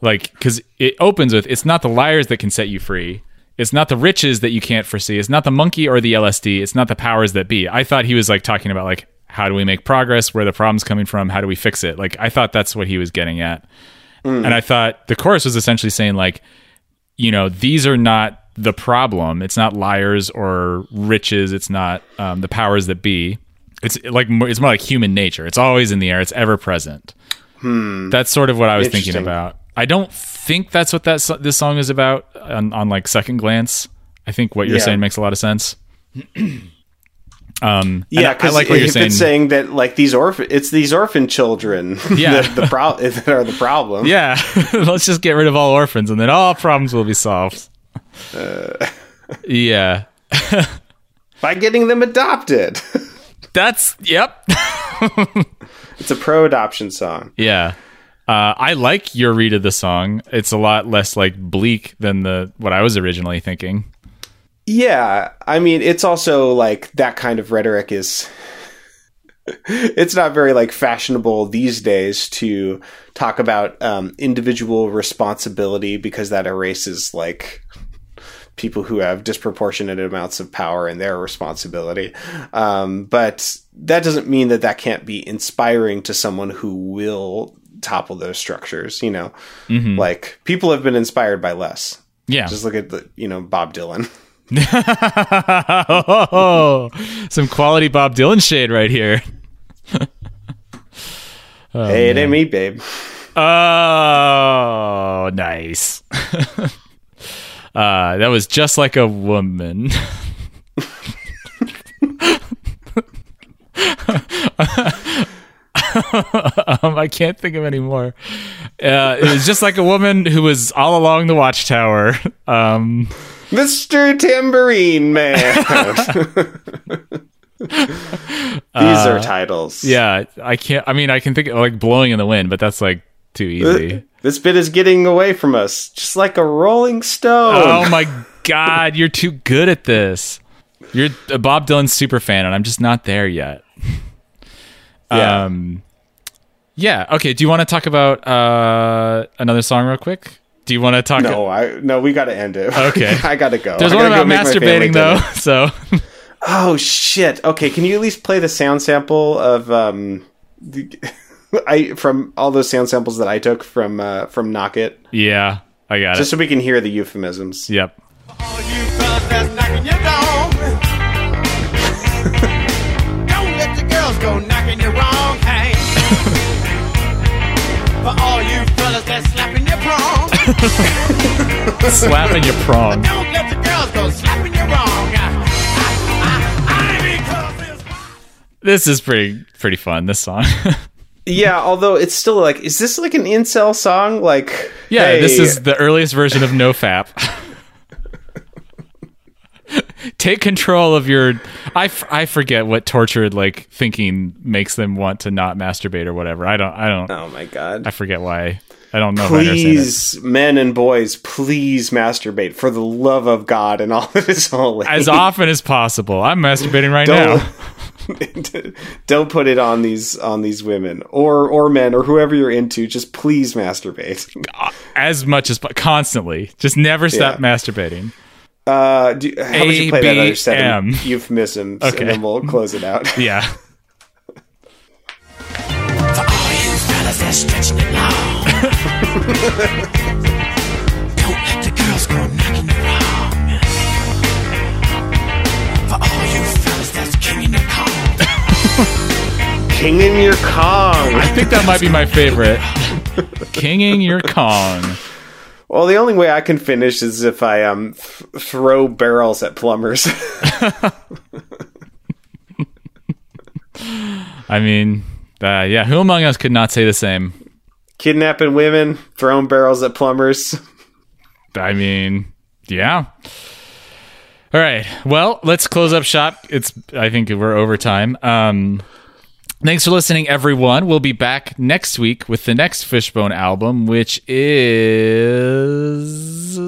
like because it opens with "It's not the liars that can set you free." It's not the riches that you can't foresee. It's not the monkey or the LSD. It's not the powers that be. I thought he was like talking about like how do we make progress? Where the problem's coming from? How do we fix it? Like I thought that's what he was getting at. And I thought the chorus was essentially saying like, you know, these are not the problem. It's not liars or riches. It's not um, the powers that be. It's like it's more like human nature. It's always in the air. It's ever present. That's sort of what I was thinking about. I don't think that's what that this song is about on, on like second glance. I think what you're Yeah. saying makes a lot of sense. Um, Yeah, because like what you're saying. saying that like these orphan, it's these orphan children Yeah. that the pro- that are the problem. yeah, let's just get rid of all orphans, and then all problems will be solved. Uh. yeah, by getting them adopted. that's yep. It's a pro-adoption song. Yeah. Uh, I like your read of the song. It's a lot less like bleak than the what I was originally thinking. Yeah, I mean, it's also like that kind of rhetoric is. it's not very like fashionable these days to talk about um, individual responsibility because that erases like people who have disproportionate amounts of power and their responsibility. Um, but that doesn't mean that that can't be inspiring to someone who will topple those structures. You know, like people have been inspired by less. Yeah. Just look at the you know Bob Dylan. oh, some quality Bob Dylan shade right here. hey, it ain't me, babe. Oh, nice. uh, that was just like a woman. um, I can't think of any more. Uh, it was just like a woman who was all along the watchtower. Um, Mr. Tambourine Man. These are titles. yeah, I can't. I mean, I can think of like blowing in the wind, but that's like too easy. This bit is getting away from us, just like a rolling stone. Oh my god, you're too good at this. You're a Bob Dylan super fan, and I'm just not there yet. yeah. Um, yeah. Okay. Do you want to talk about uh, another song real quick? Do you want to talk? no, I no, we got to end it. Okay. I gotta go. There's I one gotta go about make my family masturbating though. So Oh shit. Okay, can you at least play the sound sample of um, the, I from all those sound samples that I took from uh, from Knock It, yeah, I got just it. so we can hear the euphemisms. Yep. Go knocking you wrong, hey. For all you fellas that's slapping your prong. Slapping your prong. Don't let the girls go slapping you wrong. This is pretty pretty fun. This song. Yeah, although it's still like, is this like an incel song? Like, yeah, hey, this is the earliest version of No Fap. Take control of your. I, f- I forget what tortured like thinking makes them want to not masturbate or whatever. I don't. I don't. Oh my god. I forget why. I don't know. If I understand please, men and boys, please masturbate for the love of God and all of that is holy. as often as possible. I'm masturbating right don't now. don't put it on these on these women or or men or whoever you're into. Just please masturbate. As much as constantly. Just never stop Yeah. masturbating. Uh, do, how would you play that other seven ABM. euphemisms, Okay. and then we'll close it out. Yeah. For all you fellas that's stretching it long. Don't let the girls go knocking you wrong. For all you fellas that's kinging the Kong. King in your Kong. I think that might be my favorite. Kinging your Kong. Well, the only way I can finish is if I um th- throw barrels at plumbers. I mean, uh, yeah, who among us could not say the same? Kidnapping women, throwing barrels at plumbers. I mean, yeah. All right. Well, let's close up shop. It's I think we're over time. Um Thanks for listening, everyone. We'll be back next week with the next Fishbone album, which is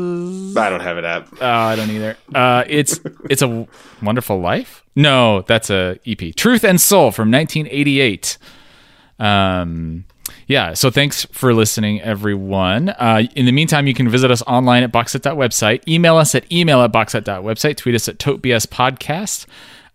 I don't have it up. Oh, I don't either. Uh, it's it's a Wonderful Life. No, that's a EP. Truth and Soul from 1988. Um, yeah. So thanks for listening, everyone. Uh, in the meantime, you can visit us online at boxset.website. Email us at email at boxset.website. Tweet us at totebs podcast.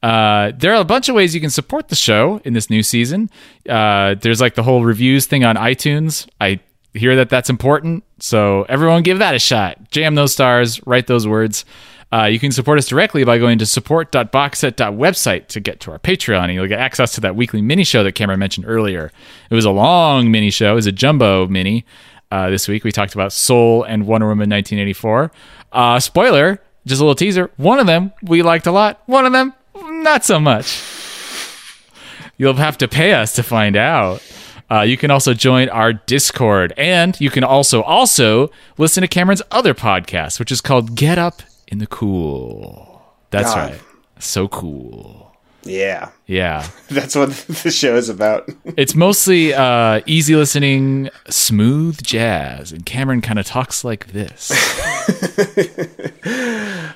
Uh, there are a bunch of ways you can support the show in this new season. Uh, there's like the whole reviews thing on iTunes. I hear that that's important. So everyone give that a shot. Jam those stars, write those words. Uh, you can support us directly by going to support.boxset.website to get to our Patreon. And you'll get access to that weekly mini show that Cameron mentioned earlier. It was a long mini show. It was a jumbo mini. Uh, this week we talked about Soul and Wonder Woman 1984. Uh, spoiler, just a little teaser. One of them we liked a lot. One of them Not so much. You'll have to pay us to find out. Uh, you can also join our Discord, and you can also also listen to Cameron's other podcast, which is called Get Up in the Cool. That's God. right. So cool. Yeah, Yeah. that's what the show is about. It's mostly uh, easy listening, smooth jazz, and Cameron kind of talks like this.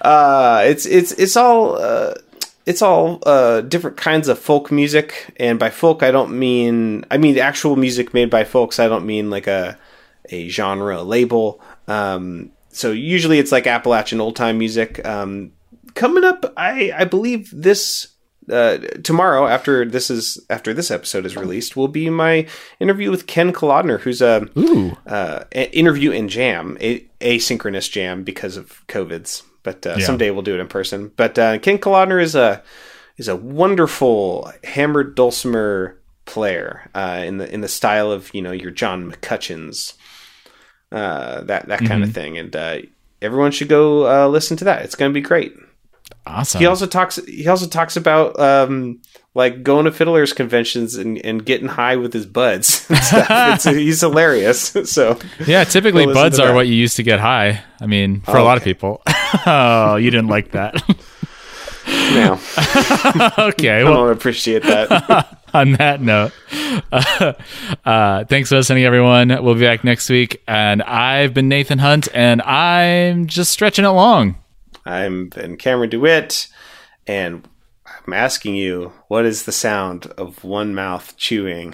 Uh, it's it's it's all uh, it's all uh, different kinds of folk music, and by folk I don't mean I mean actual music made by folks. I don't mean like a a genre label. Um, so usually it's like Appalachian old time music. Um, coming up, I I believe this uh, tomorrow after this is after this episode is released will be my interview with Ken Kolodner, who's a uh, a- interview and jam, a- asynchronous jam because of COVID's. But uh, Yeah. someday we'll do it in person. But uh, Ken Kolodner is a is a wonderful hammered dulcimer player uh, in the in the style of you know your John McCutcheons, uh, that that kind of thing. And uh, everyone should go uh, listen to that. It's going to be great. Awesome. He also talks. He also talks about um, like going to fiddlers conventions and, and getting high with his buds. and stuff. It's, he's hilarious. So yeah, typically buds are what you use to get high. I mean, for a Oh, lot of people. oh, you didn't like that. now okay. I Well, don't appreciate that. on that note, uh, uh, thanks for listening, everyone. We'll be back next week. And I've been Nathan Hunt, and I'm just stretching it long. I'm Ben Cameron DeWitt, and I'm asking you, what is the sound of one mouth chewing?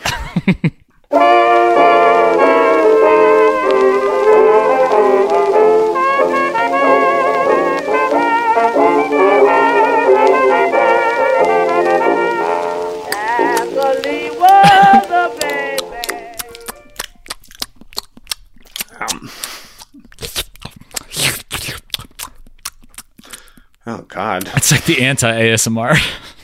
Oh God. It's like the anti ASMR.